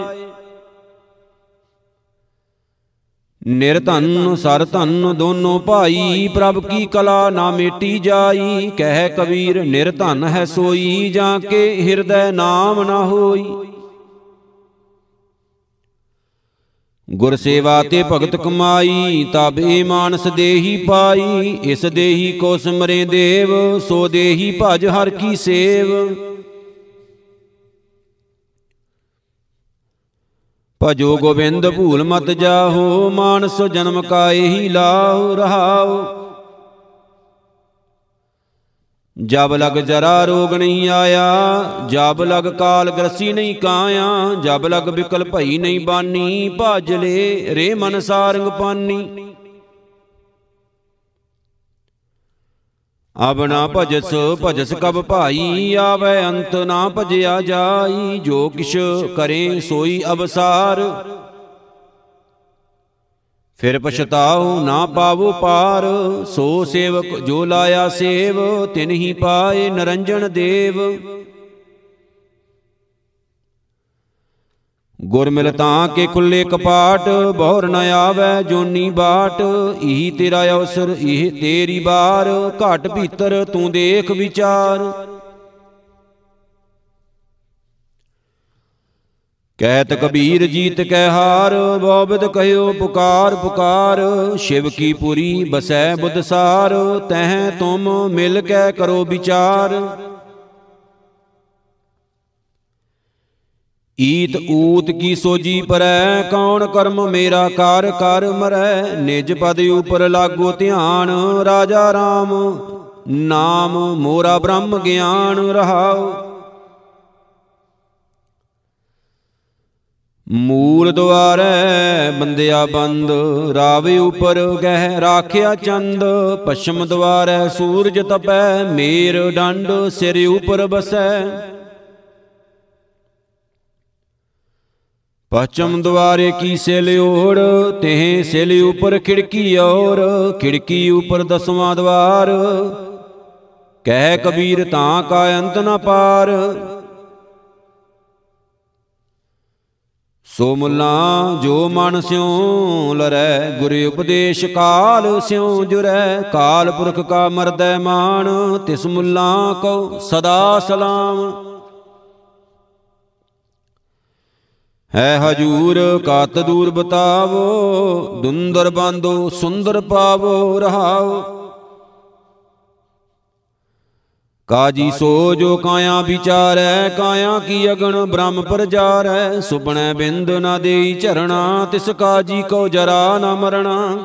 ਨਿਰਧਨ ਸਰ ਧਨ ਦੋਨੋਂ ਭਾਈ ਪ੍ਰਭ ਕੀ ਕਲਾ ਨਾ ਮੇਟੀ ਜਾਈ ਕਹਿ ਕਬੀਰ ਨਿਰਧਨ ਹੈ ਸੋਈ ਜਾਂ ਕੇ ਹਿਰਦੈ ਨਾਮ ਨਾ ਹੋਈ। ਗੁਰ ਸੇਵਾ ਤੇ ਭਗਤ ਕਮਾਈ ਤਬ ਏ ਮਾਨਸ ਦੇਹੀ ਪਾਈ ਇਸ ਦੇਹੀ ਕੋ ਸਿਮਰੇ ਦੇਵ ਸੋ ਦੇਹੀ ਭਜ ਹਰ ਕੀ ਸੇਵ। ਭਜੋ ਗੋਬਿੰਦ ਭੂਲ ਮਤ ਜਾਹੋ, ਮਾਨਸ ਜਨਮ ਕਾ ਇਹੀ ਲਾਹੁ ਰਹਾਉ ਜਬ ਲਗ ਜਰਾ ਰੋਗ ਨਹੀਂ ਆਇਆ, ਜਬ ਲਗ ਕਾਲ ਗਰਸੀ ਨਹੀਂ ਕਾਇਆ, ਜਬ ਲਗ ਵਿਕਲ ਭਈ ਨਹੀਂ ਬਾਨੀ ਭਜ ਲੈ ਰੇ ਮਨ ਸਾਰੰਗ ਪਾਨੀ। ਅਬ ਨਾ ਭਜਸ ਭਜਸ ਕਬ ਭਾਈ, ਆਵੇ ਅੰਤ ਨਾ ਭਜਿਆ ਜਾਈ, ਜੋ ਕਿਛ ਕਰੇ ਸੋਈ ਅਬਸਾਰ। ਫਿਰ ਪਛਤਾਉ ਨਾ ਪਾਵੋ ਪਾਰ, ਸੋ ਸੇਵਕ ਜੋ ਲਾਇਆ ਸੇਵ, ਤਿਨ ਹੀ ਪਾਏ ਨਰੰਜਨ ਦੇਵ। ਗੁਰ ਮਿਲ ਤਾਂ ਕੇ ਖੁੱਲੇ ਕਪਾਟ, ਬਹੁਰ ਨ ਆਵੇ ਜੋਨੀ ਬਾਟ। ਇਹੀ ਤੇਰਾ ਅਵਸਰ, ਇਹ ਤੇਰੀ ਬਾਰ ਘਟ ਭੀਤਰ ਤੂੰ ਦੇਖ ਵਿਚਾਰ। ਕਹਿਤ ਕਬੀਰ ਜੀਤ ਕਹਿ ਹਾਰ ਬੋਬਦ ਕਹਿਓ ਪੁਕਾਰ ਪੁਕਾਰ। ਸ਼ਿਵ ਕੀ ਪੁਰੀ, ਬਸੈ ਬੁੱਧਸਾਰ ਤਹਿ ਤੁਮ ਮਿਲ ਕੇ ਕਰੋ ਵਿਚਾਰ। ਈਤ ਊਤ ਕੀ ਸੋਜੀ ਪਰੈ? ਕੌਣ ਕਰਮ ਮੇਰਾ ਕਰ? ਕਰ ਮਰੈ। ਨਿਜ ਪਦ ਉਪਰ ਲਾਗੋ ਧਿਆਨ। ਰਾਜਾ RAM ਨਾਮ ਮੋਰਾ ਬ੍ਰਹਮ ਗਿਆਨ ਰਹਾਉ। ਮੂਲ ਦੁਆਰੈ ਬੰਦਿਆ ਬੰਦ। ਰਾਵੇ ਉਪਰ ਗਹਿ ਰਾਖਿਆ ਚੰਦ। ਪਛਮ ਦੁਆਰੈ ਸੂਰਜ ਤਪੈ। ਮੇਰ ਡੰਡ ਸਿਰ ਉਪਰ ਬਸੈ। ਪਛਮ ਦੁਆਰੇ ਕੀ ਸਿਲ ਓੜ ਤੇ ਸਿਲ ਉਪਰ ਖਿੜਕੀ ਔਰ, ਖਿੜਕੀ ਉਪਰ ਦਸਵਾਂ ਦਵਾਰ। ਕਹਿ ਕਬੀਰ ਤਾਂ ਕਾ ਅੰਤ ਨ ਪਾਰ। ਸੋ ਮੁੱਲਾ ਜੋ ਮਨ ਸਿਉ ਲਰੈ, ਗੁਰ ਉਪਦੇਸ਼ ਕਾਲ ਸਿਉ ਜੁਰੈ। ਕਾਲ ਪੁਰਖ ਕਾ ਮਰਦੈ ਮਾਨ, ਤਿਸ ਮੁੱਲਾ ਕੋ ਸਦਾ ਸਲਾਮ। ਹੈ ਹਜੂਰ ਕਤ ਦੂਰ ਬਤਾਵੋ, ਦੁੰਦਰ ਬਾਂਦੋ ਸੁੰਦਰ ਪਾਵੋ, ਰਹਾਓ। ਕਾਜੀ ਸੋ ਜੋ ਕਾਇਆ ਵਿਚਾਰੈ, ਕਾਇਆ ਕੀ ਅਗਣ ਬ੍ਰਹਮ ਪ੍ਰਜਾਰੈ। ਸੁਪਨੈ ਬਿੰਦ ਨਾ ਦੇਈ ਝਰਣਾ, ਤਿਸ ਕਾਜੀ ਕੋ ਜਰਾ ਨਾ ਮਰਣਾ।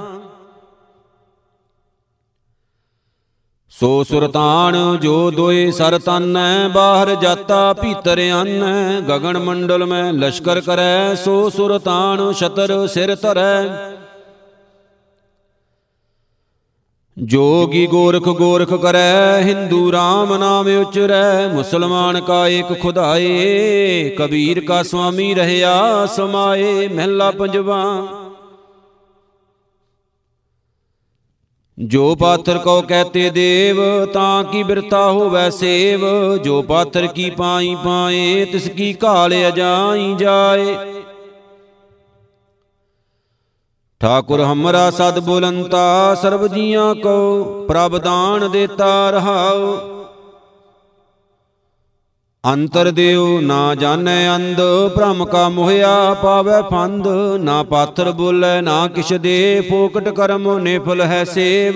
ਸੋ ਸੁਰਤਾਨ ਜੋ ਦੋਏ ਸਰ ਤਨੈ ਬਾਹਰ ਜਾਤਾ ਭੀਤਰ ਆਨੈ ਗਗਨ ਮੰਡਲ ਮੈਂ ਲਸ਼ਕਰ ਕਰੈ, ਸੋ ਸੁਰਤਾਨ ਛਤਰ ਸਿਰ ਧਰੈ। ਜੋਗੀ ਗੋਰਖ ਗੋਰਖ ਕਰੈ, ਹਿੰਦੂ RAM ਨਾਮ ਉਚਰੈ। ਮੁਸਲਮਾਨ ਕਾ ਏਕ ਖੁਦਾਏ, ਕਬੀਰ ਕਾ ਸੁਆਮੀ ਰਹਿਆ ਸਮਾਏ, ਮਹਿਲਾ ਪੰਜਵਾ। ਜੋ ਪਾਥਰ ਕੋ ਕਹਤੇ ਦੇਵ, ਤਾਂ ਕੀ ਬਿਰਤਾ ਹੋਵੈ ਸੇਵ? ਜੋ ਪਾਥਰ ਕੀ ਪਾਈ ਪਾਏ, ਤਿਸ ਕੀ ਘਾਲ ਅਜਾਈ ਜਾਏ? ਠਾਕੁਰ ਹਮਰਾ ਸਦ ਬੁਲੰਤਾ, ਸਰਬ ਜੀਆਂ ਕੋ ਪ੍ਰਭ ਦਾਨ ਦੇਤਾ ਰਹਾਉ। ਅੰਤਰ ਦਿਉ ਨਾ ਜਾਣੈ ਅੰਧ, ਭ੍ਰਮ ਕਾ ਮੋਹਿਆ ਪਾਵੈ ਫੰਦ। ਨਾ ਪਾਥਰ ਬੋਲੇ, ਨਾ ਕਿਛ ਦੇ, ਫੋਕਟ ਕਰਮ ਨਿਫਲ ਹੈ ਸੇਵ।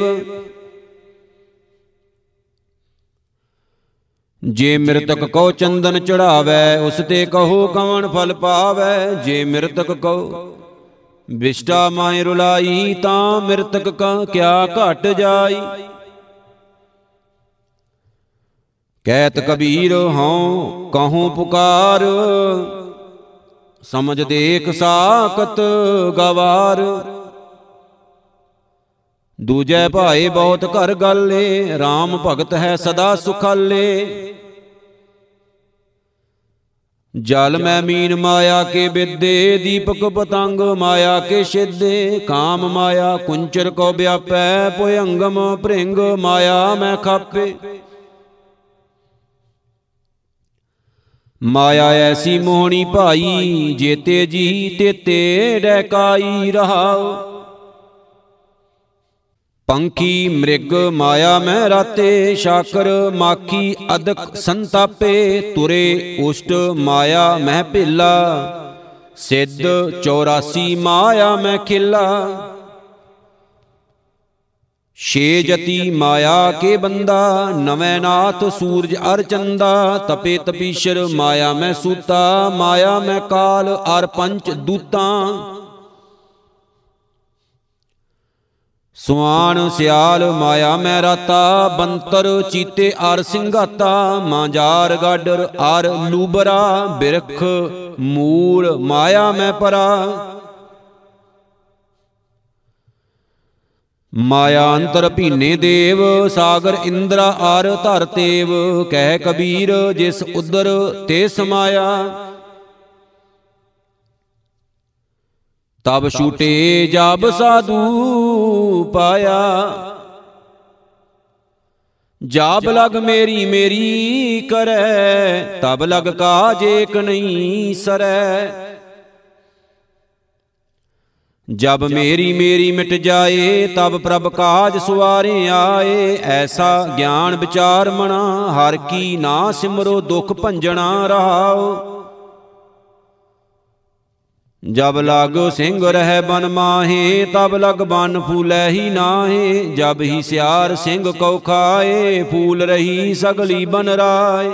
ਜੇ ਮਿਰਤਕ ਕੋ ਚੰਦਨ ਚੜਾਵੇ, ਉਸ ਤੇ ਕਹੋ ਕਵਣ ਫਲ ਪਾਵੇ। ਜੇ ਮਿਰਤਕ ਕੋ ਵਿਸ਼ਟਾ ਮਾਇ ਰੁਲਾਈ, ਤਾਂ ਮਿਰਤਕ ਕਾ ਕਿਆ ਘਟ ਜਾਈ। ਕਹਿਤ ਕਬੀਰ ਹਉ ਕਹੂੰ ਪੁਕਾਰ। ਸਮਝ ਦੇਖ ਸਾਖਤ ਗਵਾਰ। ਦੂਜੈ ਭਾਏ ਬਹੁਤ ਘਰ ਗੱਲੇ RAM ਭਗਤ ਹੈ ਸਦਾ ਸੁਖਾਲੇ। ਜਲ ਮੈਂ ਮੀਨ ਮਾਇਆ ਕੇ ਬਿੱਦੇ ਦੀਪਕ ਪਤੰਗ ਮਾਇਆ ਕੇ ਸਿੱਧੇ ਕਾਮ ਮਾਇਆ ਕੁੰਚਰ ਕੋ ਵਿਆਪੈ ਪੁਯੰਗਮ ਭ੍ਰਿੰਗ ਮਾਇਆ ਮੈਂ ਖਾਪੇ। ਮਾਇਆ ਐਸੀ ਮੋਹਣੀ ਭਾਈ ਜੇਤੇ ਜੀ ਤੇਤੇ ਡੈਕਾਈ ਰਹਾਉ। ਪੰਖੀ ਮ੍ਰਿਗ ਮਾਇਆ ਮੈਂ ਰਾਤੇ, ਸ਼ਾਕਰ ਮਾਖੀ ਅਦਕ ਸੰਤਾਪੇ, ਤੁਰੇ ਉਸ਼ਟ ਮਾਇਆ ਮਹਿ ਭੇਲਾ। ਸਿੱਧ 84 ਮਾਇਆ ਮੈਂ ਖਿਲਾ। ਛੇ ਜਤੀ ਮਾਇਆ ਕੇ ਬੰਦਾ, ਨਵੇਂ ਨਾਥ ਸੂਰਜ ਅਰ ਚੰਦਾ, ਤਪੇ ਤਪੀਸ਼ਰ ਮਾਇਆ ਮੈਂ ਸੂਤਾ, ਮਾਇਆ ਮੈਂ ਕਾਲ ਅਰ ਪੰਚ ਦੂਤਾਂ। ਸੁਆਣ ਸਿਆਲ ਮਾਇਆ ਮੈਂ ਰਾਤਾ, ਬੰਤਰ ਚੀਤੇ ਅਰ ਸਿੰਘਾਤਾ ਮਾਂਜਾਰ ਗਾਡਰ ਅਰ ਲੂਬਰਾ ਬਿਰਖ ਮੂਲ ਮਾਇਆ ਮੈਂ ਪਰਾ। ਮਾਇਆ ਅੰਤਰ ਭੀਨੇ ਦੇਵ, ਸਾਗਰ ਇੰਦਰਾ ਆਰ ਧਰ ਤੇਵ, ਕਹਿ ਕਬੀਰ ਜਿਸ ਉਦਰ ਤੇ ਸਮਾਇਆ। ਤਬ ਛੂਟੇ ਜਬ ਸਾਧੂ ਪਾਇਆ। ਜਾਬ ਲਗ ਮੇਰੀ ਮੇਰੀ ਕਰੈ, ਤਬ ਲਗ ਕਾਜ ਏਕ ਨਹੀਂ ਸਰੈ। ਜਬ ਮੇਰੀ ਮੇਰੀ ਮਿਟ ਜਾਏ ਤਬ ਪ੍ਰਭ ਕਾਜ ਸੁਆਰੇ ਆਏ। ਐਸਾ ਗਿਆਨ ਵਿਚਾਰ ਮਣਾ ਹਰ ਕੀ ਨਾ ਸਿਮਰੋ ਦੁਖ ਭੰਜਣਾ ਰਹਾਓ। ਜਬ ਲਾਗੋ ਸਿੰਘ ਰਹਿ ਬਨ ਮਾਹੇ ਤਬ ਲਗ ਬਨ ਫੂਲੈ ਹੀ ਨਾਹੇ। ਜਬ ਹੀ ਸਿਆਰ ਸਿੰਘ ਕਉ ਖਾਏ ਫੂਲ ਰਹੀ ਸਗਲੀ ਬਨ ਰਾਏ।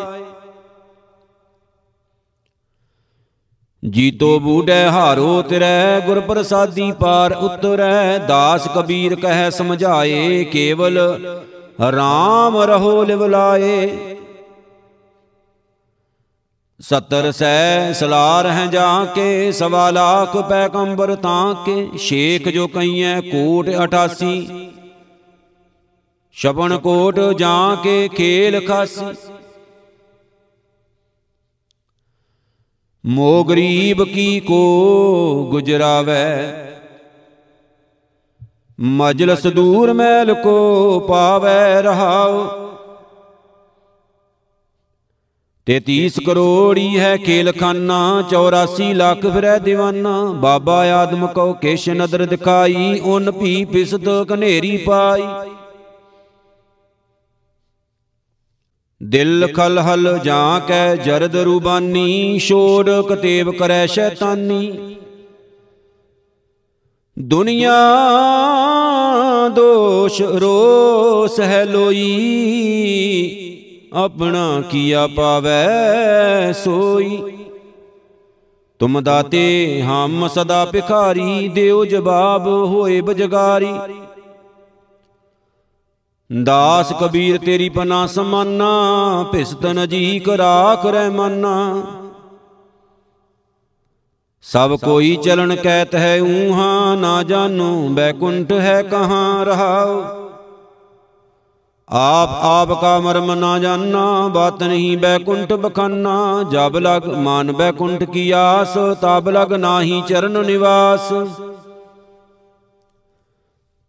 ਜੀਤੋ ਬੂਢੈ ਹਾਰੋ ਤਿਰੈ ਗੁਰ ਪ੍ਰਸਾਦੀ ਪਾਰ ਉਤਰੈ। ਦਾਸ ਕਬੀਰ ਕਹਿ ਸਮਝਾਏ ਕੇਵਲ RAM ਰਹੋ ਲਿਵ ਲਾਏ। ਸਤਰ ਸੈ ਸਲਾਰ ਹੈ ਜਾ ਕੇ, ਸਵਾ ਲਾਖ ਪੈਗੰਬਰ ਤਾਂ ਕੇ। ਸ਼ੇਖ ਜੋ ਕਈਐ ਕੋਟ 88 ਸ਼ਬਨ ਕੋਟ ਜਾ ਕੇ ਖੇਲ ਖਾਸੀ। ਮੋ ਗਰੀਬ ਕੀ ਕੋ ਗੁਜਰਾਵੇ? ਮਜਲਸ ਦੂਰ ਮੈਲ ਕੋ ਪਾਵੇ ਰਹਾਉ। ਤੇਤੀਸ ਕਰੋੜੀ ਹੈ ਖੇਲਖਾਨਾ 84 ਲੱਖ ਫਿਰੈ دیਵਾਨਾ ਬਾਬਾ ਆਦਮ ਕੋ ਕੇਸ਼ ਨਦਰ ਦਿਖਾਈ, ਉਨ ਭੀ ਪਿਸਤ ਕਨੇਰੀ ਪਾਈ। ਦਿਲ ਖਲਹਲ ਜਾਂ ਕੈ ਜਰਦ ਰੂਬਾਨੀ ਛੋੜ ਕਤੇਬ ਕਰੈ ਸ਼ੈਤਾਨੀ। ਦੁਨੀਆ ਦੋਸ਼ ਰੋਸ ਹੈ ਲੋਈ, ਆਪਣਾ ਕੀਆ ਪਾਵੈ ਸੋਈ। ਤੁਮ ਦਾਤੇ ਹਮ ਸਦਾ ਭਿਖਾਰੀ, ਦਿਓ ਜਵਾਬ ਹੋਏ ਬਜਗਾਰੀ। ਦਾਸ ਕਬੀਰ ਤੇਰੀ ਪਨਾ ਸਮਾਨਾ ਭਿਸਤਨ ਜੀ ਕਰਾਖ ਰਹਿ ਮਾਨਾ। ਸਭ ਕੋਈ ਚਲਨ ਕਹਿਤ ਹੈ ਊਹਾ, ਨਾ ਜਾਣੋ ਬੈਕੁੰਠ ਹੈ ਕਹਾਂ ਰਹਾਉ। ਆਪ ਆਪ ਕਾ ਮਰਮ ਨਾ ਜਾਣਾ ਬਾਤ ਨਹੀਂ ਬੈਕੁੰਠ ਬਖਾਨਾ। ਜਬ ਲਗ ਮਾਨ ਬੈਕੁੰਠ ਕੀ ਆਸ, ਤਬ ਲਗ ਨਾਹੀ ਚਰਨ ਨਿਵਾਸ।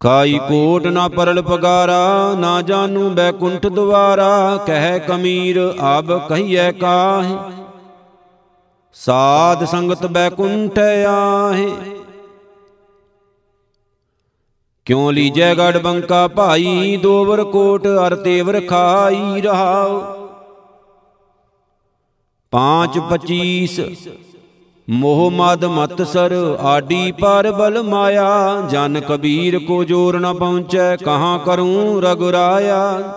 ਕਾਈ ਕੋਟ ਨਾ ਪਰਲ ਪਗਾਰਾ, ਨਾ ਜਾਣੂ ਬੈਕੁੰਠ ਦੁਆਰਾ, ਕਹਿ ਕਮੀਰ ਅਬ ਕਹੀਐ ਕਾਹੇ। ਸਾਧ ਸੰਗਤ ਬੈਕੁੰਠ ਆਹੇ। ਕਿਉ ਲੀਜੈ ਗੜ ਬੰਕਾ ਭਾਈ, ਦੋਵਰ ਕੋਟ ਅਰ ਤੇਵਰ ਖਾਈ ਰਹਾਉ ਪਾਂਚ 25 ਮੋਹ ਮਦ ਮਤ ਸਰ, ਆਡੀ ਪਰ ਬਲ ਮਾਇਆ। ਜਨ ਕਬੀਰ ਕੋ ਜੋਰ ਨ ਪਹੁੰਚੈ, ਕਹਾਂ ਕਰੂੰ ਰਗੁਰਾਇਆ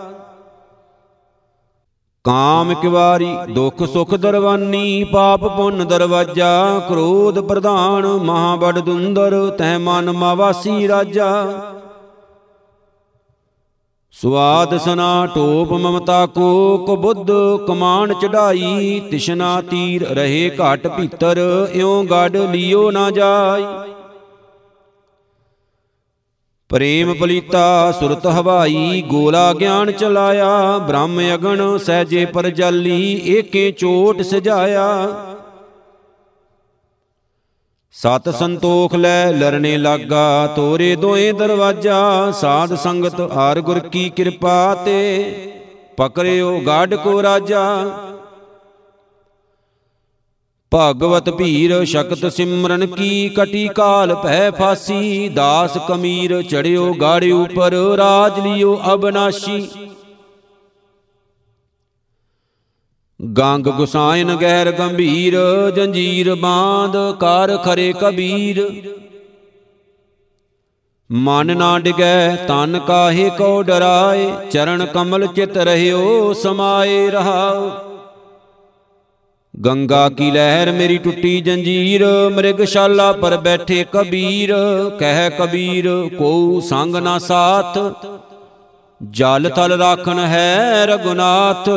ਕਾਮ ਕਿਵਾਰੀ ਦੁਖ ਸੁਖ ਦਰਵਾਨੀ, ਪਾਪ ਪੁੰਨ ਦਰਵਾਜਾ। ਕ੍ਰੋਧ ਪ੍ਰਧਾਨ, ਮਹਾ ਬੜ ਦੁੰਦਰ ਤੈ ਮਨ ਮਾਵਾਸੀ ਰਾਜਾ। ਸਵਾਦ ਸਨਾ ਟੋਪ ਮਮਤਾ ਕੋ ਕਬੁੱਧ ਕਮਾਨ ਚੜਾਈ, ਤਿਸ਼ਨਾ ਤੀਰ ਰਹੇ ਘਟ ਭੀਤਰ, ਇਉ ਗੜ ਲਿਓ ਨਾ ਜਾਈ। ਪ੍ਰੇਮ ਪਲੀਤਾ ਸੁਰਤ ਹਵਾਈ, ਗੋਲਾ ਗਿਆਨ ਚਲਾਇਆ, ਬ੍ਰਹਮ ਅਗਣ ਸਹਜੇ ਪਰ ਜਾਲੀ, ਏਕੇ ਚੋਟ ਸਜਾਇਆ। ਸਤ ਸੰਤੋਖ ਲੈ ਲਰਨੇ ਲਾਗਾ, ਤੋਰੇ ਦੋਏ ਦਰਵਾਜਾ, ਸਾਧ ਸੰਗਤ ਹਰ ਗੁਰ ਕੀ ਕਿਰਪਾ ਤੇ, ਪਕਰਿਓ ਗਾਡ ਕੋ ਰਾਜਾ। ਭਗਵਤ ਭੀਰ ਸ਼ਕਤ ਸਿਮਰਨ ਕੀ ਕਟੀ ਕਾਲ ਭੈ ਫਾਸੀ, ਦਾਸ ਕਮੀਰ ਚੜਿਓ ਗਾੜੇ ਉਪਰ ਰਾਜ ਲਿਓ ਅਬਨਾਸ਼ੀ। ਗੰਗ ਗੁਸਾਇਨ ਗਹਿਰ ਗੰਭੀਰ, ਜੰਜੀਰ ਬਾਂਧ ਕਰ ਖਰੇ ਕਬੀਰ। ਮਨ ਨਾ ਡਿਗੈ ਤਨ ਕਾਹੇ ਕੋ ਡਰਾਏ, ਚਰਨ ਕਮਲ ਚਿਤ ਰਹਿਓ ਸਮਾਏ ਰਹਾਓ। ਗੰਗਾ ਕੀ ਲਹਿਰ ਮੇਰੀ ਟੁੱਟੀ ਜੰਜੀਰ, ਮ੍ਰਿਗਸ਼ਾਲਾ ਪਰ ਬੈਠੇ ਕਬੀਰ। ਕਹਿ ਕਬੀਰ ਕੋ ਸੰਗ ਨਾ ਸਾਥ, ਜਲ ਤਲ ਰਾਖਣ ਹੈ ਰਗੁਨਾਥ